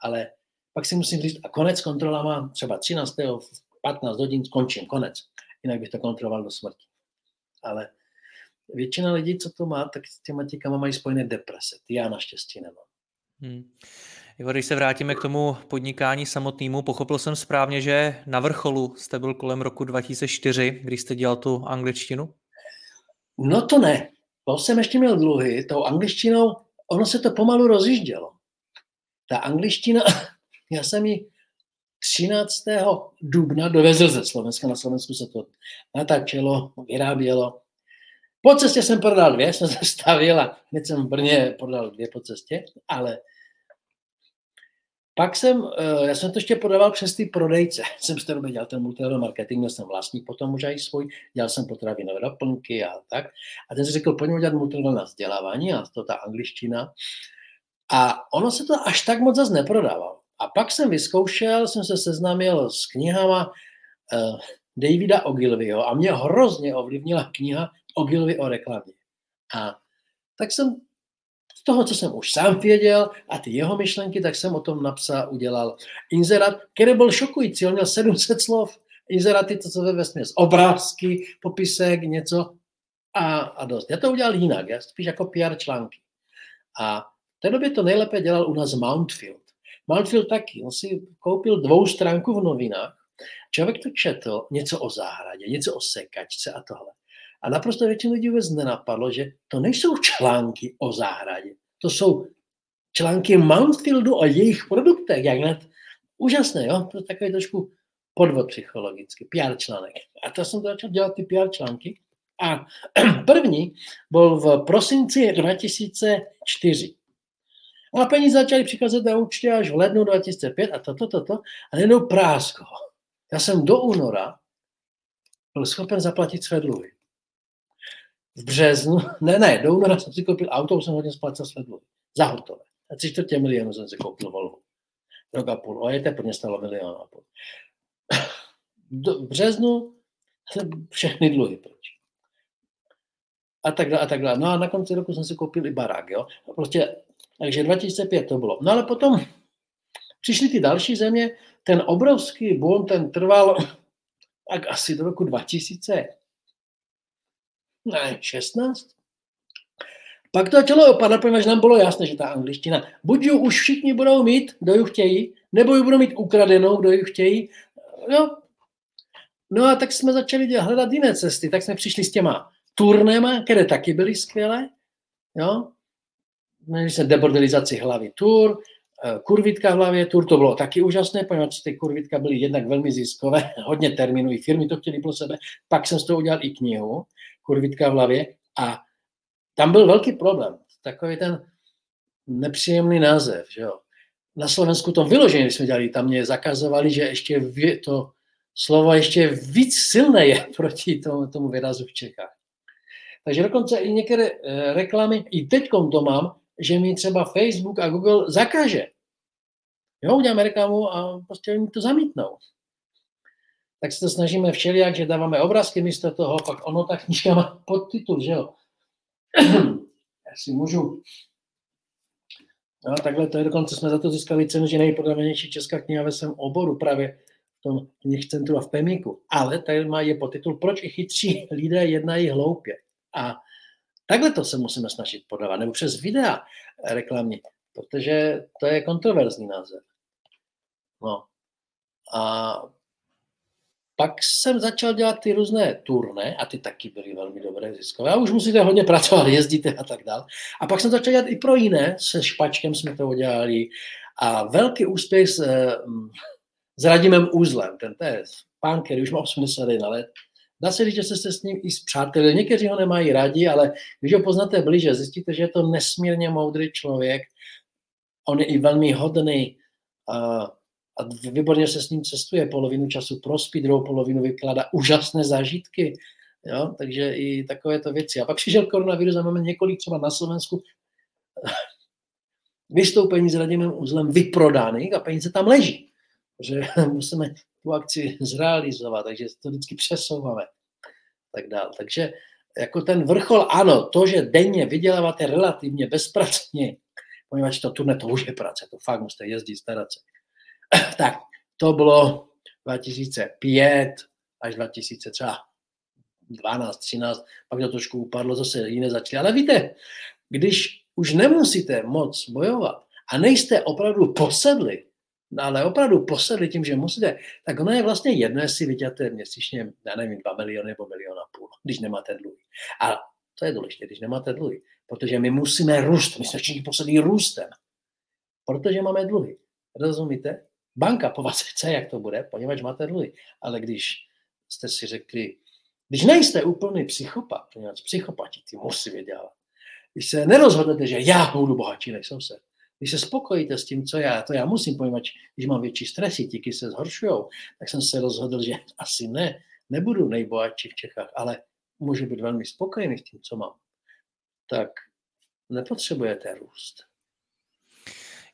Ale pak si musím říct, a konec kontrola má třeba 13. 15 hodin, skončím, konec. Jinak bych to kontroloval do smrti. Ale většina lidí, co to má, tak s těma těkama mají spojené deprese. Ty já naštěstí nemám. Hmm. Ivo, když se vrátíme k tomu podnikání samotnému, pochopil jsem správně, že na vrcholu jste byl kolem roku 2004, když jste dělal tu angličtinu? No to ne. To jsem ještě měl dluhy. Tou angličtinou, ono se to pomalu rozjíždělo. Ta angličtina, já jsem ji 13. dubna dovezl ze Slovenska. Na Slovensku se to natáčelo, vyrábělo. Po cestě jsem prodal dvě, jsem se stavil a hned jsem v Brně prodal dvě po cestě, ale pak jsem, eh, já jsem to ještě prodával přes ty prodejce. Jsem té doby dělal ten multilevel marketing, měl jsem vlastní potom už i svůj, dělal jsem potravinové doplňky a tak. A ten si řekl, pojďme udělat multilevel na vzdělávání a to ta angličtina. A ono se to až tak moc zase neprodávalo. A pak jsem vyzkoušel, jsem se seznámil s knihama uh, Davida Ogilvyho a mě hrozně ovlivnila kniha Ogilvy o reklamě. A tak jsem toho, co jsem už sám věděl a ty jeho myšlenky, tak jsem o tom napsal, udělal inzerát, který byl šokující. On měl 700 slov, inzeráty, to, co ve vesměs, obrázky, popisek, něco a, a dost. Já to udělal jinak, já spíš jako PR články. A v té době to nejlépe dělal u nás Mountfield. Mountfield taky, on si koupil dvou stránku v novinách, člověk to četl, něco o zahradě, něco o sekačce a tohle. A naprosto většinu lidí vůbec nenapadlo, že to nejsou články o zahradě. To jsou články Mountfieldu o jejich produktech. Jak net, úžasné, jo? To je takový trošku podvod psychologicky, PR článek. A to jsem začal dělat ty PR články. A první byl v prosinci 2004. A peníze začaly přicházet na účtě až v lednu 2005 a toto, toto, to, a jenom prásko. Já jsem do února byl schopen zaplatit své dluhy. V březnu, ne, ne, do února jsem si koupil auto, jsem hodně splacel své dluhy. Za hotové. A tři čtvrtě milionu jsem si koupil Volvo. Rok a půl. A je teprve stalo milion a půl. Do, v březnu všechny dluhy proč. A tak dále, a tak dále. No a na konci roku jsem si koupil i barák, jo. Prostě, takže 2005 to bylo. No ale potom přišly ty další země, ten obrovský boom, ten trval tak asi do roku 2000, ne, 16. Pak to začalo opadat, protože nám bylo jasné, že ta angličtina, buď ji už všichni budou mít, kdo ji chtějí, nebo ji budou mít ukradenou, kdo ji chtějí. Jo. No a tak jsme začali hledat jiné cesty, tak jsme přišli s těma turnema, které taky byly skvělé. Jo. Měli jsme debordelizaci hlavy tur, Eh, kurvitka v hlavě, tur to bylo taky úžasné, poněvadž ty kurvitka byly jednak velmi ziskové, hodně termínů, i firmy to chtěli pro sebe. Pak jsem z toho udělal i knihu, kurvitka v hlavě a tam byl velký problém. Takový ten nepříjemný název, že jo. Na Slovensku to vyloženě jsme dělali, tam mě zakazovali, že ještě to slovo ještě víc silné je proti tomu, tomu výrazu v Čechách. Takže dokonce i některé eh, reklamy, i teď to mám, že mi třeba Facebook a Google zakáže. Jo, uděláme reklamu a prostě mi to zamítnou. Tak se to snažíme všelijak, že dáváme obrázky místo toho, pak ono ta knižka má podtitul, že jo. Já si můžu No, takhle to je dokonce jsme za to získali cenu, že nejprodávanější česká kniha ve svém oboru právě v tom knihcentru a v Pemíku. Ale tady má je podtitul Proč i chytří lidé jednají hloupě. A Takhle to se musíme snažit podávat, nebo přes videa reklamní, protože to je kontroverzní název. No. A pak jsem začal dělat ty různé turné a ty taky byly velmi dobré ziskové. A už musíte hodně pracovat, jezdíte a tak dále. A pak jsem začal dělat i pro jiné, se Špačkem jsme to udělali. A velký úspěch s, s Radimem Úzlem, ten to je pán, který už má 81 let, Dá se říct, že jste se s ním i zpřátelili. Někteří ho nemají rádi, ale když ho poznáte blíže, zjistíte, že je to nesmírně moudrý člověk. On je i velmi hodný a, a výborně se s ním cestuje. Polovinu času prospí, druhou polovinu vykládá úžasné zážitky. Jo? Takže i takovéto věci. A pak přišel koronavirus a máme několik třeba na Slovensku vystoupení s Radimem uzlem vyprodaných a peníze tam leží. Že musíme tu akci zrealizovat, takže to vždycky přesouváme. Tak dál. Takže jako ten vrchol, ano, to, že denně vyděláváte relativně bezpracně, poněvadž to turné to už je práce, to fakt musíte jezdit, starat se. tak, to bylo 2005 až 2012, 13, pak to trošku upadlo, zase jiné začaly. Ale víte, když už nemusíte moc bojovat a nejste opravdu posedli No ale opravdu posedli tím, že musíte, tak ono je vlastně jedno, jestli vyděláte měsíčně, já nevím, 2 miliony nebo milion a půl, když nemáte dluhy. A to je důležité, když nemáte dluhy, protože my musíme růst, my jsme všichni posedlí růstem, protože máme dluhy. Rozumíte? Banka po vás chce, jak to bude, poněvadž máte dluhy. Ale když jste si řekli, když nejste úplný psychopat, poněvadž psychopati ty musí vydělat, když se nerozhodnete, že já budu bohatší než soused, když se spokojíte s tím, co já, to já musím pojmout, když mám větší stresy, díky se zhoršují, tak jsem se rozhodl, že asi ne, nebudu nejbohatší v Čechách, ale můžu být velmi spokojený s tím, co mám. Tak nepotřebujete růst.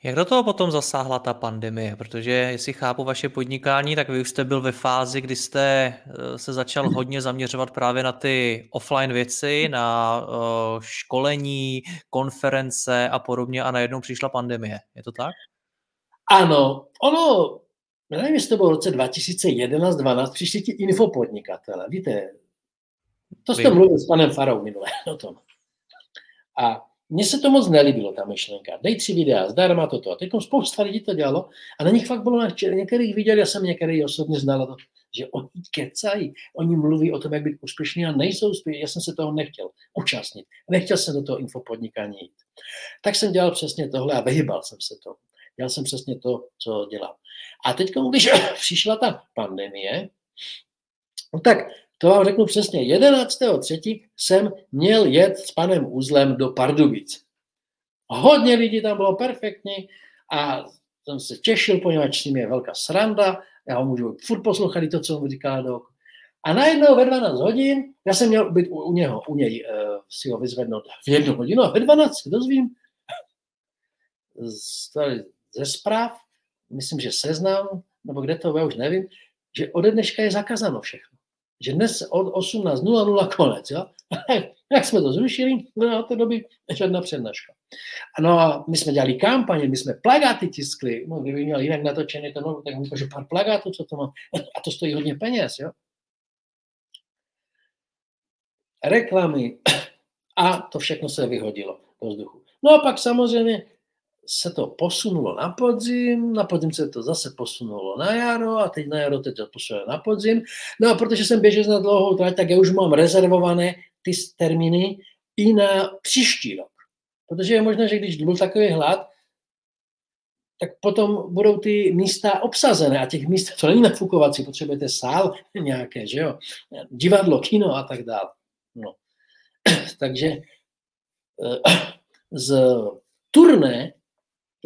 Jak do toho potom zasáhla ta pandemie? Protože jestli chápu vaše podnikání, tak vy už jste byl ve fázi, kdy jste eh, se začal hodně zaměřovat právě na ty offline věci, na eh, školení, konference a podobně a najednou přišla pandemie. Je to tak? Ano, ono, nevím, jestli to bylo v roce 2011-2012, přišli ti infopodnikatele, víte, to jste mluvil s panem Farou minule o tom. A mně se to moc nelíbilo, ta myšlenka. Dej tři videa, zdarma toto. A teď spousta lidí to dělalo a na nich fakt bylo, na některých viděl, já jsem některý osobně znal, to, že oni kecají, oni mluví o tom, jak být úspěšní a nejsou úspěšní. Já jsem se toho nechtěl účastnit. Nechtěl jsem do toho infopodnikání jít. Tak jsem dělal přesně tohle a vyhybal jsem se to. Dělal jsem přesně to, co dělám. A teď, když přišla ta pandemie, no tak to vám řeknu přesně. 11.3. jsem měl jet s panem Uzlem do Pardubic. Hodně lidí tam bylo perfektní a jsem se těšil, poněvadž s ním je velká sranda, já ho můžu furt poslouchat to, co mu říká do A najednou ve 12 hodin, já jsem měl být u, u něho, u něj uh, si ho vyzvednout v jednu hodinu a ve 12 se dozvím z, tady, ze zpráv, myslím, že seznam, nebo kde to, já už nevím, že ode dneška je zakázáno všechno. Že dnes od 18.00 konec, jo? Jak jsme to zrušili, no od té doby žádná přednáška. No a my jsme dělali kampaně, my jsme plagáty tiskli, no kdyby měl jinak natočený to no, tak mi že pár plagátů, co to má, a to stojí hodně peněz, jo. Reklamy a to všechno se vyhodilo do vzduchu. No a pak samozřejmě se to posunulo na podzim, na podzim se to zase posunulo na jaro a teď na jaro teď to posunuje na podzim. No a protože jsem běžel na dlouhou trať, tak já už mám rezervované ty termíny i na příští rok. Protože je možné, že když byl takový hlad, tak potom budou ty místa obsazené a těch míst, to není nafukovací, potřebujete sál nějaké, že jo, divadlo, kino a tak dále. No. Takže eh, z turné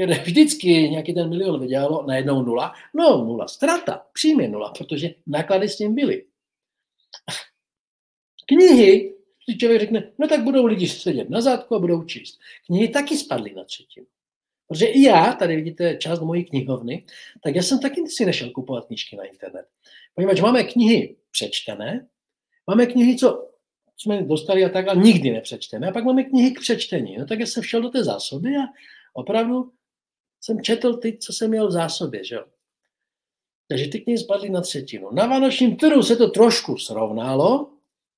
které vždycky nějaký ten milion vydělalo, najednou nula. No, nula strata, přímě nula, protože náklady s tím byly. Knihy, si člověk řekne, no tak budou lidi sedět na zádku a budou číst. Knihy taky spadly na třetinu. Protože i já, tady vidíte část mojí knihovny, tak já jsem taky si nešel kupovat knížky na internet. Poněvadž máme knihy přečtené, máme knihy, co jsme dostali a tak, a nikdy nepřečteme. A pak máme knihy k přečtení. No tak já jsem šel do té zásoby a opravdu jsem četl ty, co jsem měl v zásobě, že jo. Takže ty knihy spadly na třetinu. Na vánočním trhu se to trošku srovnalo,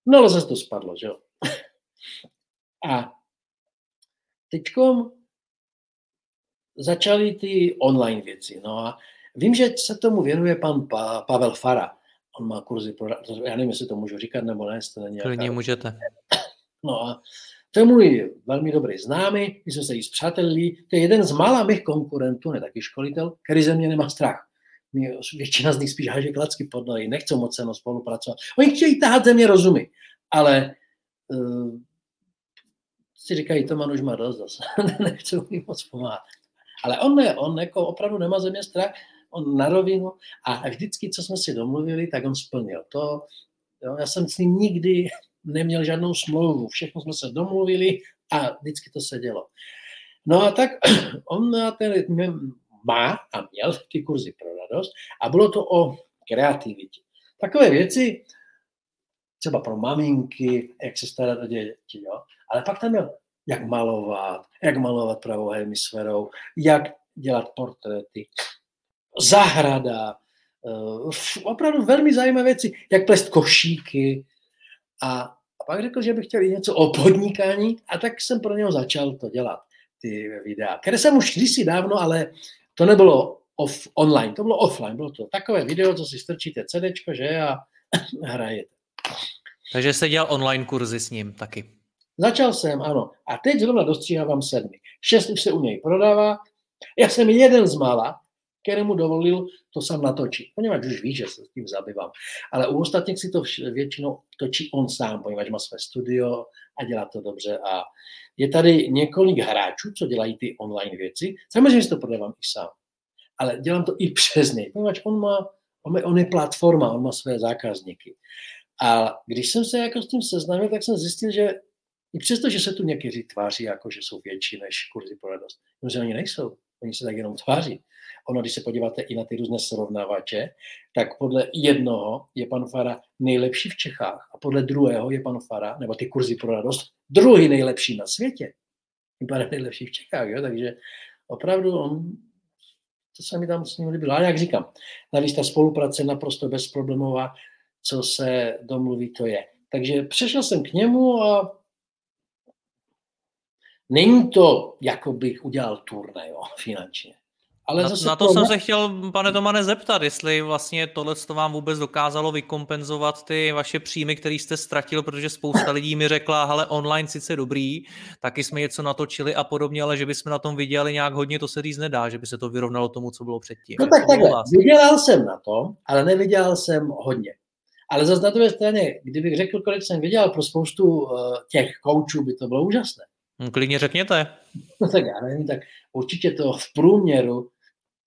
no ale zase to spadlo, že jo. A teďkom začaly ty online věci. No a vím, že se tomu věnuje pan pa, Pavel Fara. On má kurzy pro, já nevím, jestli to můžu říkat nebo ne, jestli to není nějaká... můžete. No a to je můj velmi dobrý známý, my jsme se jí zpřátelili, to je jeden z mála mých konkurentů, ne taky školitel, který ze mě nemá strach. Mě, většina z nich spíš háže klacky pod nohy, nechcou moc se spolupracovat. Oni chtějí tahat ze mě rozumí, ale uh, si říkají, to man už má dost zase, nechcou mi moc pomáhat. Ale on ne, on jako opravdu nemá ze mě strach, on na rovinu a vždycky, co jsme si domluvili, tak on splnil to. Jo, já jsem s ním nikdy neměl žádnou smlouvu, všechno jsme se domluvili a vždycky to se dělo. No a tak on ten, má a měl ty kurzy pro radost a bylo to o kreativitě. Takové věci, třeba pro maminky, jak se starat o děti, jo. Ale pak tam měl, jak malovat, jak malovat pravou hemisférou, jak dělat portréty, zahrada, uh, opravdu velmi zajímavé věci, jak plést košíky, a, a pak řekl, že bych chtěl i něco o podnikání a tak jsem pro něho začal to dělat, ty videa, které jsem už kdysi dávno, ale to nebylo off, online, to bylo offline, bylo to takové video, co si strčíte CDčko, že a hrajete. Takže jste dělal online kurzy s ním taky. Začal jsem, ano. A teď zrovna dostříhávám sedmi. Šest už se u něj prodává. Já jsem jeden z mála, kterému dovolil to sám natočit, poněvadž už ví, že se s tím zabývám. Ale u ostatních si to většinou točí on sám, poněvadž má své studio a dělá to dobře. A je tady několik hráčů, co dělají ty online věci. Samozřejmě si to prodávám i sám, ale dělám to i přes něj, poněvadž on má, on, on je platforma, on má své zákazníky. A když jsem se jako s tím seznámil, tak jsem zjistil, že i přesto, že se tu někteří tváří, jako že jsou větší než kurzy pro radost, že oni nejsou. Oni se tak jenom tváří. Ono, když se podíváte i na ty různé srovnávače, tak podle jednoho je pan Fara nejlepší v Čechách a podle druhého je pan Fara, nebo ty kurzy pro radost, druhý nejlepší na světě. Vypadá nejlepší v Čechách, jo? takže opravdu on, to se mi tam s ním líbilo. Ale jak říkám, navíc ta spolupráce naprosto bezproblémová, co se domluví, to je. Takže přešel jsem k němu a není to, jako bych udělal turné jo, finančně. Ale na, zase na to, to jsem se chtěl, pane Tomane, zeptat, jestli vlastně tohle to vám vůbec dokázalo vykompenzovat ty vaše příjmy, které jste ztratil, protože spousta lidí mi řekla, ale online sice dobrý, taky jsme něco natočili a podobně, ale že bychom na tom viděli nějak hodně, to se říct nedá, že by se to vyrovnalo tomu, co bylo předtím. No tak takhle, vydělal jsem na tom, ale nevydělal jsem hodně. Ale zase na druhé straně, kdybych řekl, kolik jsem vydělal pro spoustu uh, těch koučů, by to bylo úžasné. Hm, klidně řekněte. No tak já nevím, tak určitě to v průměru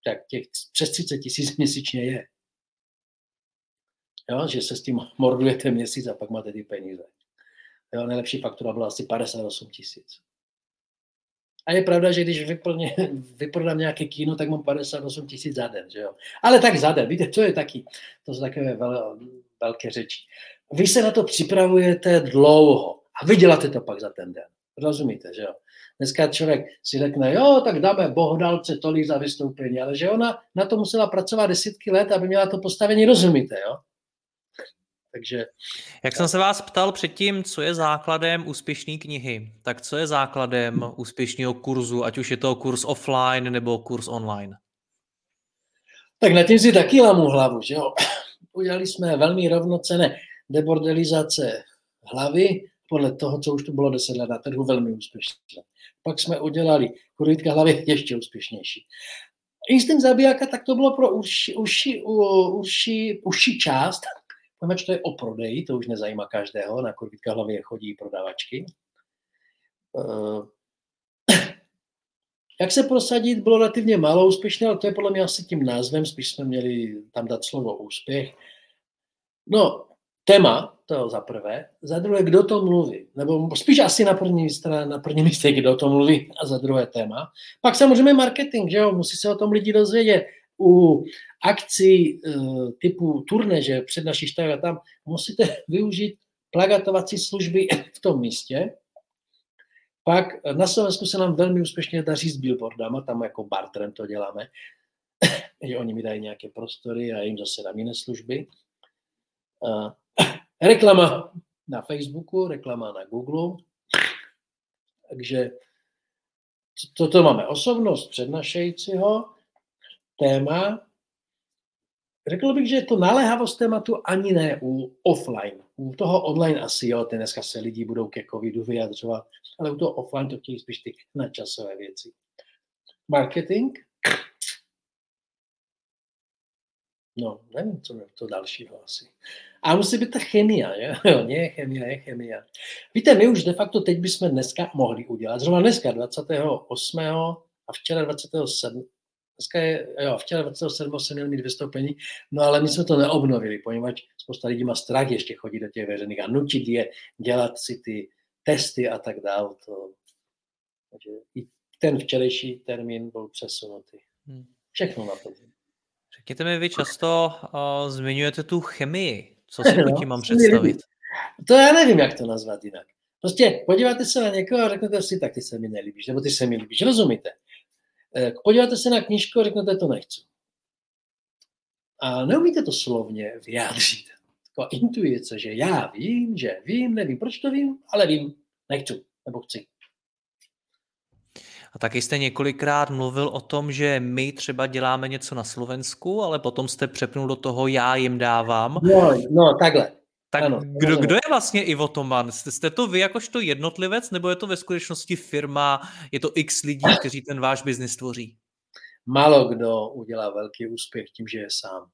tak těch přes 30 tisíc měsíčně je. jo, že se s tím mordujete měsíc a pak máte ty peníze. Jo, nejlepší faktura byla asi 58 tisíc. A je pravda, že když vyplně, vyprodám nějaké kino, tak mám 58 tisíc za den. Že jo? Ale tak za den, víte, to je taky, to jsou takové vel, velké řeči. Vy se na to připravujete dlouho a vy děláte to pak za ten den. Rozumíte, že jo? Dneska člověk si řekne, jo, tak dáme bohdalce tolik za vystoupení, ale že ona na to musela pracovat desítky let, aby měla to postavení, rozumíte, jo? Takže... Jak jsem se vás ptal předtím, co je základem úspěšné knihy, tak co je základem úspěšného kurzu, ať už je to kurz offline nebo kurz online? Tak na tím si taky lamu hlavu, že jo? Udělali jsme velmi rovnocené debordelizace hlavy, podle toho, co už tu bylo deset let na trhu, velmi úspěšné. Pak jsme udělali kurvítka hlavy ještě úspěšnější. Instinkt zabijáka, tak to bylo pro uši, uši, uši, uši část, poněvadž to je o prodeji, to už nezajímá každého, na kurvítka hlavy chodí prodavačky. Eh, jak se prosadit, bylo relativně málo úspěšné, ale to je podle mě asi tím názvem, spíš jsme měli tam dát slovo úspěch. No, téma, to za prvé, za druhé, kdo to mluví, nebo spíš asi na první, straně, na první místě, kdo to mluví, a za druhé téma. Pak samozřejmě marketing, že jo, musí se o tom lidi dozvědět. U akcí uh, typu turné, že přednášíš tak a tam, musíte využít plagatovací služby v tom místě. Pak na Slovensku se nám velmi úspěšně daří s billboardama, tam jako barterem to děláme, že oni mi dají nějaké prostory a jim zase dám jiné služby. Uh, reklama na Facebooku, reklama na Google. Takže toto máme osobnost přednašejícího, téma. Řekl bych, že je to naléhavost tématu ani ne u offline. U toho online asi jo, ten dneska se lidi budou ke covidu vyjadřovat, ale u toho offline to chtějí spíš ty nadčasové věci. Marketing, No, nevím, co je to dalšího asi. A musí být ta chemia, je? jo, nie chemia, je chemia. Víte, my už de facto teď bychom dneska mohli udělat, zrovna dneska 28. a včera 27. Dneska je, jo, včera 27. jsem měl mít vystoupení, no ale my jsme to neobnovili, poněvadž spousta lidí má strach ještě chodit do těch veřejných a nutit je dělat si ty testy a tak dále. To, takže i ten včerejší termín byl přesunutý. Hmm. Všechno na to. Řekněte mi, vy často uh, zmiňujete tu chemii. Co si no, tím mám představit? To já nevím, jak to nazvat jinak. Prostě podíváte se na někoho a řeknete si, tak ty se mi nelíbíš, nebo ty se mi líbíš, rozumíte? Eh, podíváte se na knížku a řeknete, to nechci. A neumíte to slovně vyjádřit. Taková intuice, že já vím, že vím, nevím, proč to vím, ale vím, nechci, nebo chci. A taky jste několikrát mluvil o tom, že my třeba děláme něco na Slovensku, ale potom jste přepnul do toho, já jim dávám. No, no takhle. Tak ano, kdo, kdo je vlastně Ivo Toman? Jste, jste to vy jakožto jednotlivec, nebo je to ve skutečnosti firma, je to x lidí, kteří ten váš biznis tvoří? Málo kdo udělá velký úspěch tím, že je sám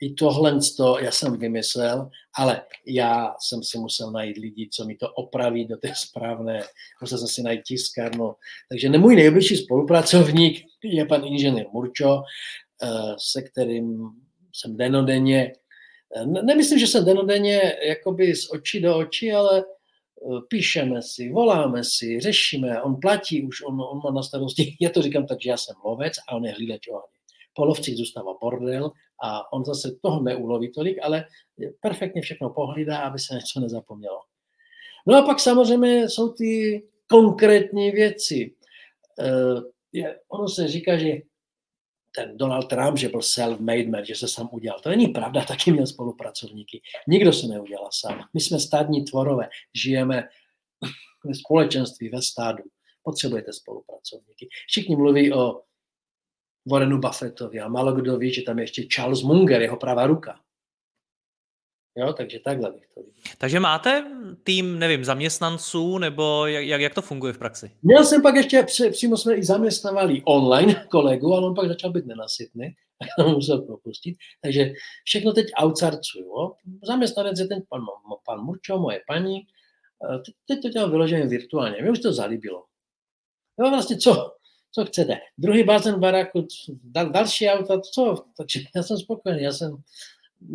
i tohle to já jsem vymyslel, ale já jsem si musel najít lidi, co mi to opraví do té správné, musel jsem si najít tiskárnu. Takže můj nejbližší spolupracovník je pan inženýr Murčo, eh, se kterým jsem denodenně, eh, nemyslím, že jsem denodenně jakoby z očí do očí, ale eh, píšeme si, voláme si, řešíme, on platí už, on, on má na starosti, já to říkám tak, že já jsem lovec a on je hlídač ohně. Po lovcích zůstává bordel a on zase toho neuloví tolik, ale perfektně všechno pohlídá, aby se něco nezapomnělo. No a pak samozřejmě jsou ty konkrétní věci. E, ono se říká, že ten Donald Trump, že byl self-made man, že se sám udělal. To není pravda, taky měl spolupracovníky. Nikdo se neudělal sám. My jsme stádní tvorové, žijeme ve společenství, ve stádu. Potřebujete spolupracovníky. Všichni mluví o Warrenu Buffettovi a málo kdo ví, že tam je ještě Charles Munger, jeho pravá ruka. Jo, takže takhle bych to viděl. Takže máte tým, nevím, zaměstnanců, nebo jak, jak to funguje v praxi? Měl jsem pak ještě, přímo jsme i zaměstnávali online kolegu, ale on pak začal být nenasytný, tak musel propustit. Takže všechno teď outsourcuju. Zaměstnanec je ten pan, pan Murčo, moje paní. Teď, teď to dělám vyloženě virtuálně. Mě už to zalíbilo. Jo, vlastně co, co chcete. Druhý bazén baráku, dal, další auta, co? Takže já jsem spokojený, já jsem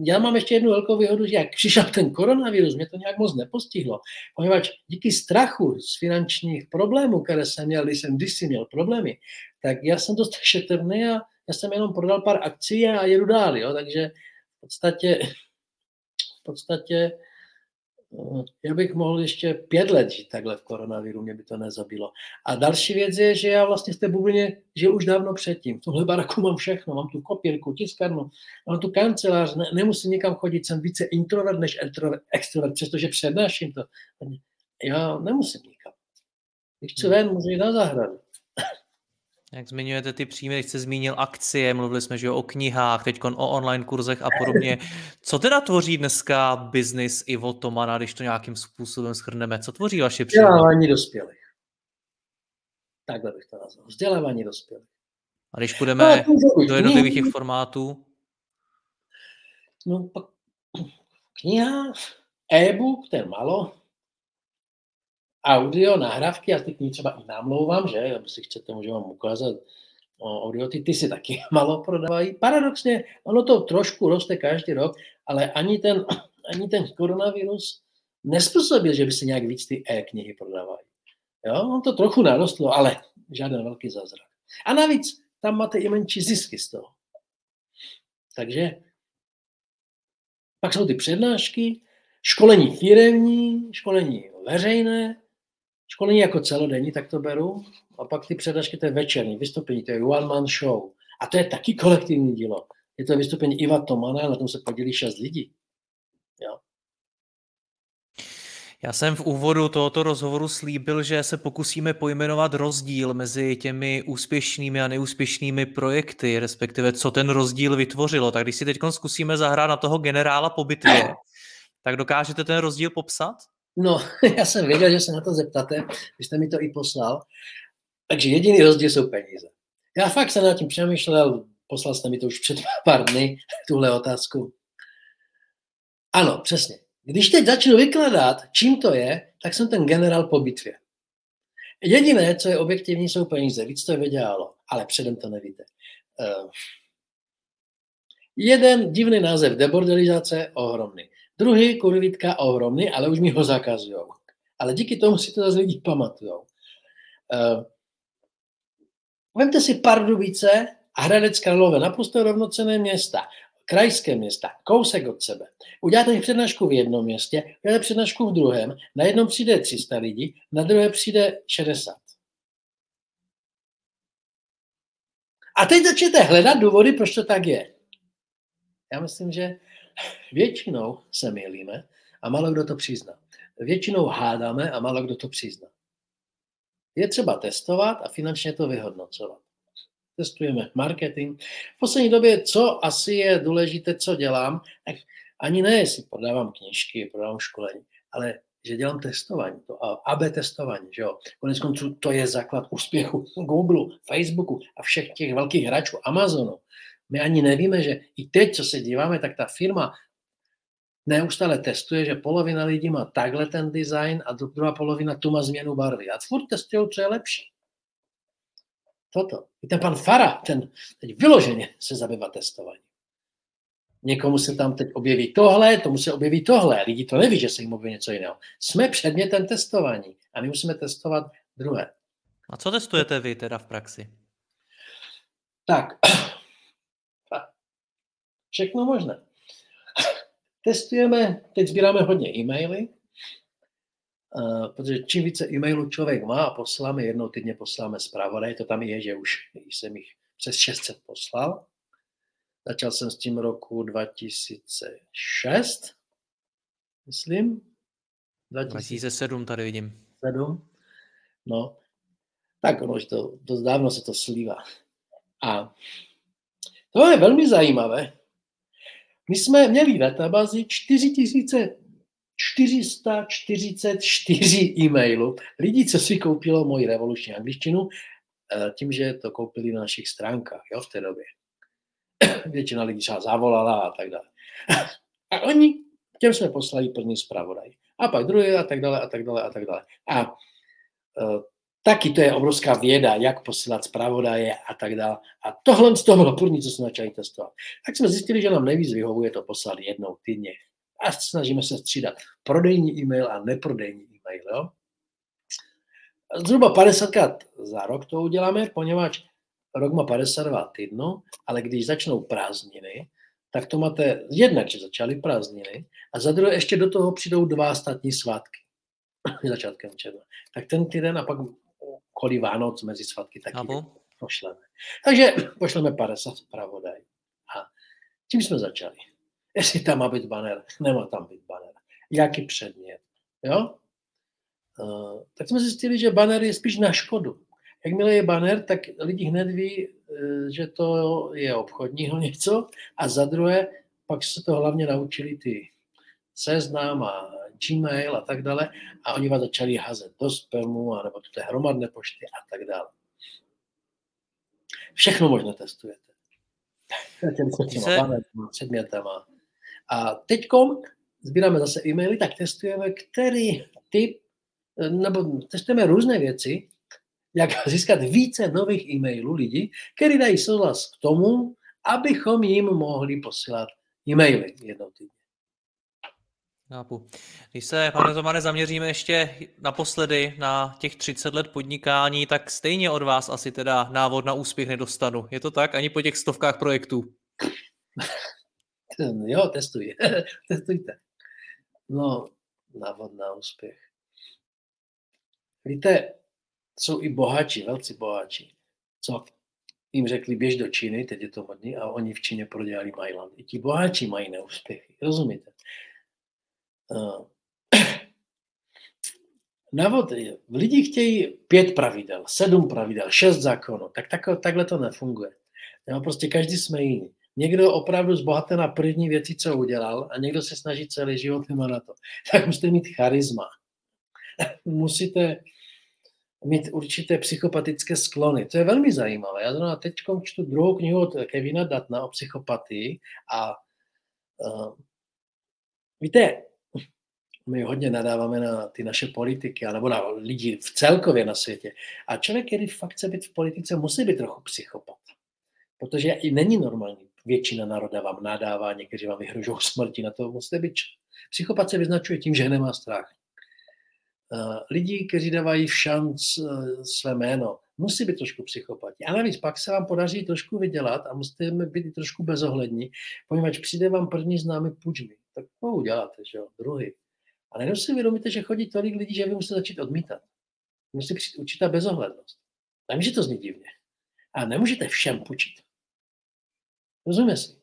já mám ještě jednu velkou výhodu, že jak přišel ten koronavirus, mě to nějak moc nepostihlo, poněvadž díky strachu z finančních problémů, které jsem měl, když jsem kdysi měl problémy, tak já jsem dost šetrný a já jsem jenom prodal pár akcí a jedu dál, jo? takže v podstatě, v podstatě já bych mohl ještě pět let žít takhle v koronaviru, mě by to nezabilo. A další věc je, že já vlastně v té bublině žil už dávno předtím. V tomhle baraku mám všechno, mám tu kopírku, tiskárnu, mám tu kancelář, ne, nemusím nikam chodit, jsem více introvert než extrovert, přestože přednáším to. Já nemusím nikam. Když chci ven, můžu jít na zahradu. Jak zmiňujete ty příjmy, když jste zmínil akcie, mluvili jsme že o knihách, teď o online kurzech a podobně. Co teda tvoří dneska biznis Ivo Tomana, když to nějakým způsobem schrneme? Co tvoří vaše příjmy? Vzdělávání dospělých. Takhle bych to nazval. Vzdělávání dospělých. A když půjdeme no, do jednotlivých těch formátů? No pak kniha, e-book, ten malo, audio, nahrávky, já ty knihy třeba i namlouvám, že, aby si chcete, můžu vám ukázat audio, ty, ty si taky malo prodávají. Paradoxně, ono to trošku roste každý rok, ale ani ten, ani ten koronavirus nespůsobil, že by se nějak víc ty e-knihy prodávají. Jo, on to trochu narostlo, ale žádný velký zázrak. A navíc tam máte i menší zisky z toho. Takže pak jsou ty přednášky, školení firemní, školení veřejné, Školení jako celodenní, tak to beru. A pak ty přednášky, to je večerní vystoupení, to je one man show. A to je taky kolektivní dílo. Je to vystoupení Iva Tomana, na tom se podělí šest lidí. Jo. Já jsem v úvodu tohoto rozhovoru slíbil, že se pokusíme pojmenovat rozdíl mezi těmi úspěšnými a neúspěšnými projekty, respektive co ten rozdíl vytvořilo. Tak když si teď zkusíme zahrát na toho generála po bitvě, tak dokážete ten rozdíl popsat? No, já jsem věděl, že se na to zeptáte, vy jste mi to i poslal. Takže jediný rozdíl jsou peníze. Já fakt jsem nad tím přemýšlel, poslal jste mi to už před pár dny, tuhle otázku. Ano, přesně. Když teď začnu vykladat, čím to je, tak jsem ten generál po bitvě. Jediné, co je objektivní, jsou peníze. Víc to je vydělalo, ale předem to nevíte. Uh, jeden divný název debordelizace, ohromný. Druhý kurvitka ohromný, ale už mi ho zakazují. Ale díky tomu si to zase lidi pamatují. Uh, vemte si Pardubice a Hradec Králové, naprosto rovnocené města, krajské města, kousek od sebe. Uděláte přednášku v jednom městě, uděláte přednášku v druhém, na jednom přijde 300 lidí, na druhé přijde 60. A teď začnete hledat důvody, proč to tak je. Já myslím, že Většinou se mýlíme a málo kdo to přizná. Většinou hádáme a málo kdo to přizná. Je třeba testovat a finančně to vyhodnocovat. Testujeme marketing. V poslední době, co asi je důležité, co dělám, tak ani ne, jestli prodávám knížky, prodávám školení, ale že dělám testování, to AB testování, že jo. Konec konců to je základ úspěchu Google, Facebooku a všech těch velkých hráčů Amazonu. My ani nevíme, že i teď, co se díváme, tak ta firma neustále testuje, že polovina lidí má takhle ten design a druhá polovina tu má změnu barvy. A furt testují, co je lepší. Toto. I ten pan Fara, ten teď vyloženě se zabývá testováním. Někomu se tam teď objeví tohle, tomu se objeví tohle. Lidi to neví, že se jim objeví něco jiného. Jsme předmětem testování a my musíme testovat druhé. A co testujete vy teda v praxi? Tak, Všechno možné. Testujeme, teď sbíráme hodně e-maily, protože čím více e-mailů člověk má a posláme, jednou týdně posláme zpravodaj, to tam je, že už jsem jich přes 600 poslal. Začal jsem s tím roku 2006, myslím. 2007 tady vidím. 7. No, tak ono, že to dost dávno se to slívá. A to je velmi zajímavé, my jsme měli databázi 4444 e-mailů lidí, co si koupilo moji revoluční angličtinu, eh, tím, že to koupili na našich stránkách jo, v té době. Většina lidí třeba zavolala a tak dále. A oni, těm jsme poslali první zpravodaj. A pak druhý a tak dále a tak dále a tak dále. A uh, taky to je obrovská věda, jak posílat zpravodaje a tak dále. A tohle z toho bylo první, co jsme začali testovat. Tak jsme zjistili, že nám nejvíc vyhovuje to poslat jednou týdně. A snažíme se střídat prodejní e-mail a neprodejní e-mail. Jo? Zhruba 50 krát za rok to uděláme, poněvadž rok má 52 týdnů, ale když začnou prázdniny, tak to máte jednak, že začaly prázdniny a za druhé ještě do toho přijdou dva statní svátky začátkem června. Tak ten týden a pak kolí Vánoc mezi svatky taky pošleme. Takže pošleme 50 zpravodaj. A tím jsme začali. Jestli tam má být banner, nemá tam být banner. Jaký předmět. Jo? Uh, tak jsme zjistili, že banner je spíš na škodu. Jakmile je banner, tak lidi hned ví, eh, že to je obchodního něco a za druhé pak se to hlavně naučili ty seznam a Gmail a tak dále a oni vás začali házet do spamu nebo do té hromadné pošty a tak dále. Všechno možné testujete. Těma předmětama. A teď sbíráme zase e-maily, tak testujeme, který typ, nebo testujeme různé věci, jak získat více nových e-mailů lidí, kteří dají souhlas k tomu, abychom jim mohli posílat e-maily jednou týdně. Chápu. Když se, pane Tomane, zaměříme ještě naposledy na těch 30 let podnikání, tak stejně od vás asi teda návod na úspěch nedostanu. Je to tak? Ani po těch stovkách projektů? jo, testuj. Testujte. No, návod na úspěch. Víte, jsou i bohatší, velcí bohatší, co jim řekli, běž do Číny, teď je to modný, a oni v Číně prodělali Mailand. I ti bohatší mají neúspěchy, rozumíte? Návod je, lidi chtějí pět pravidel, sedm pravidel, šest zákonů, tak, tak takhle to nefunguje. Jo, prostě každý jsme jiný. Někdo opravdu zbohaté na první věci, co udělal, a někdo se snaží celý život nemá na to. Tak musíte mít charisma. Musíte mít určité psychopatické sklony. To je velmi zajímavé. Já zrovna teď čtu druhou knihu od Kevina Datna o psychopatii a uh, víte, my hodně nadáváme na ty naše politiky, nebo na lidi v celkově na světě. A člověk, který fakt chce být v politice, musí být trochu psychopat. Protože i není normální. Většina národa vám nadává, někteří vám vyhrožují smrti, na to musíte být. Psychopat se vyznačuje tím, že nemá strach. Eh, lidi, kteří dávají v šanc eh, své jméno, musí být trošku psychopati. A navíc pak se vám podaří trošku vydělat a musíte být trošku bezohlední, poněvadž přijde vám první známý půjčmi. Tak to uděláte, že jo, druhý. A najednou si uvědomíte, že chodí tolik lidí, že vy musíte začít odmítat. Musí přijít určitá bezohlednost. Nemůže to znít divně. A nemůžete všem půjčit. Rozumíme si?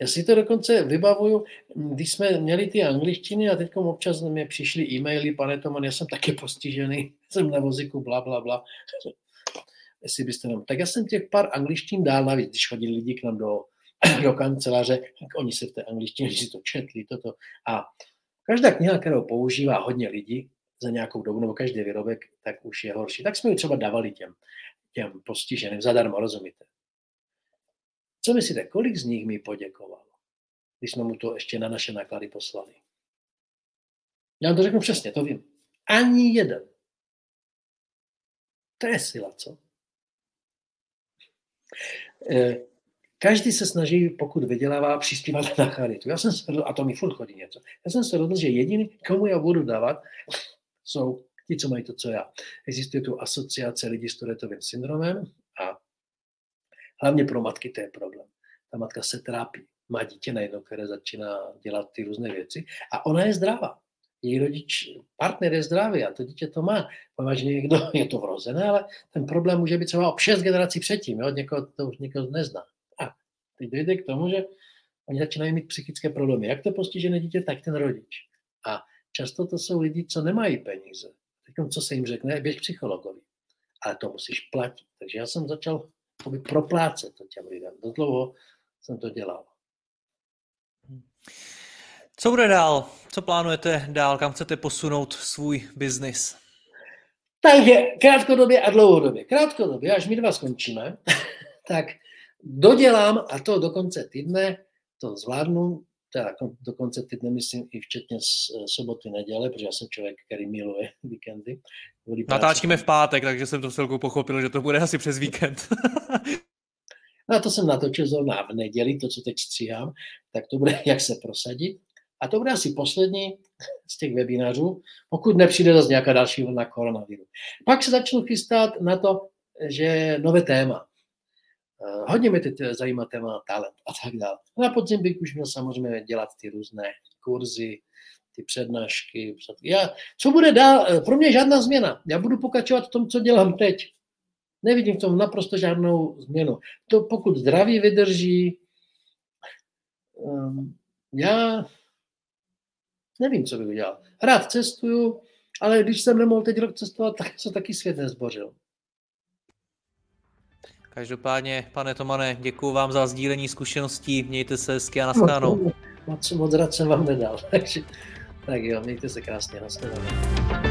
Já si to dokonce vybavuju, když jsme měli ty angličtiny a teď občas mě přišly e-maily, pane Toman, já jsem taky postižený, jsem na vozíku, bla, bla, bla. Jestli byste nám... Tak já jsem těch pár angličtin dál navíc, když chodili lidi k nám do, do kanceláře, tak oni se v té angličtině si to četli, toto. A každá kniha, kterou používá hodně lidí za nějakou dobu, nebo každý výrobek, tak už je horší. Tak jsme ji třeba dávali těm, těm postiženým zadarmo, rozumíte? Co myslíte, kolik z nich mi poděkovalo, když jsme mu to ještě na naše náklady poslali? Já vám to řeknu přesně, to vím. Ani jeden. To je sila, co? Eh, každý se snaží, pokud vydělává, přispívat na charitu. Já jsem se a to mi furt chodí něco. Já jsem se rozhodl, že jediný, komu já budu dávat, jsou ti, co mají to, co já. Existuje tu asociace lidí s Tourettovým syndromem a Hlavně pro matky to je problém. Ta matka se trápí, má dítě najednou, které začíná dělat ty různé věci a ona je zdravá. Její rodič, partner je zdravý a to dítě to má. Považně někdo je to vrozené, ale ten problém může být třeba o šest generací předtím. Jo? Někoho, to už někoho nezná. Teď dojde k tomu, že oni začínají mít psychické problémy. Jak to postižené dítě, tak ten rodič. A často to jsou lidi, co nemají peníze. Teď, co se jim řekne, běž psychologovi. Ale to musíš platit. Takže já jsem začal proplácet to těm lidem. Do dlouho jsem to dělal. Co bude dál? Co plánujete dál? Kam chcete posunout svůj biznis? Takže krátkodobě a dlouhodobě. Krátkodobě, až my dva skončíme, tak dodělám, a to do konce týdne, to zvládnu, teda do konce týdne, myslím, i včetně soboty, neděle, protože já jsem člověk, který miluje víkendy. Natáčíme v pátek, takže jsem to celkou pochopil, že to bude asi přes víkend. no a to jsem natočil zrovna v neděli, to, co teď stříhám, tak to bude, jak se prosadit. A to bude asi poslední z těch webinářů, pokud nepřijde zase nějaká další vlna koronaviru. Pak se začnu chystat na to, že nové téma. Eh, hodně mě teď zajímá téma talent a tak dále. Na podzim bych už měl samozřejmě dělat ty různé kurzy, ty přednášky. Já, co bude dál? Eh, pro mě žádná změna. Já budu pokračovat v tom, co dělám teď. Nevidím v tom naprosto žádnou změnu. To pokud zdraví vydrží, um, já nevím, co bych udělal. Rád cestuju, ale když jsem nemohl teď rok cestovat, tak se taky svět nezbořil. Každopádně, pane Tomane, děkuji vám za sdílení zkušeností, mějte se hezky a nashledanou. Moc, moc, moc rád jsem vám nedal, takže tak jo, mějte se krásně, nashledanou.